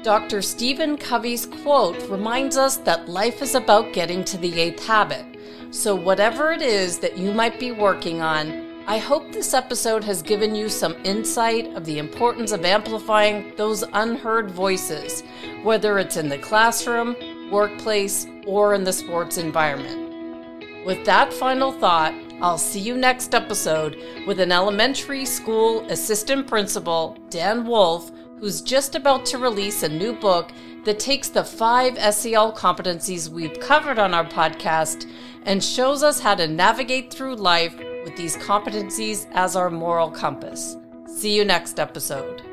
Dr. Stephen Covey's quote reminds us that life is about getting to the eighth habit. So, whatever it is that you might be working on, I hope this episode has given you some insight of the importance of amplifying those unheard voices, whether it's in the classroom, workplace, or in the sports environment. With that final thought, I'll see you next episode with an elementary school assistant principal, Dan Wolf, who's just about to release a new book that takes the five SEL competencies we've covered on our podcast and shows us how to navigate through life with these competencies as our moral compass. See you next episode.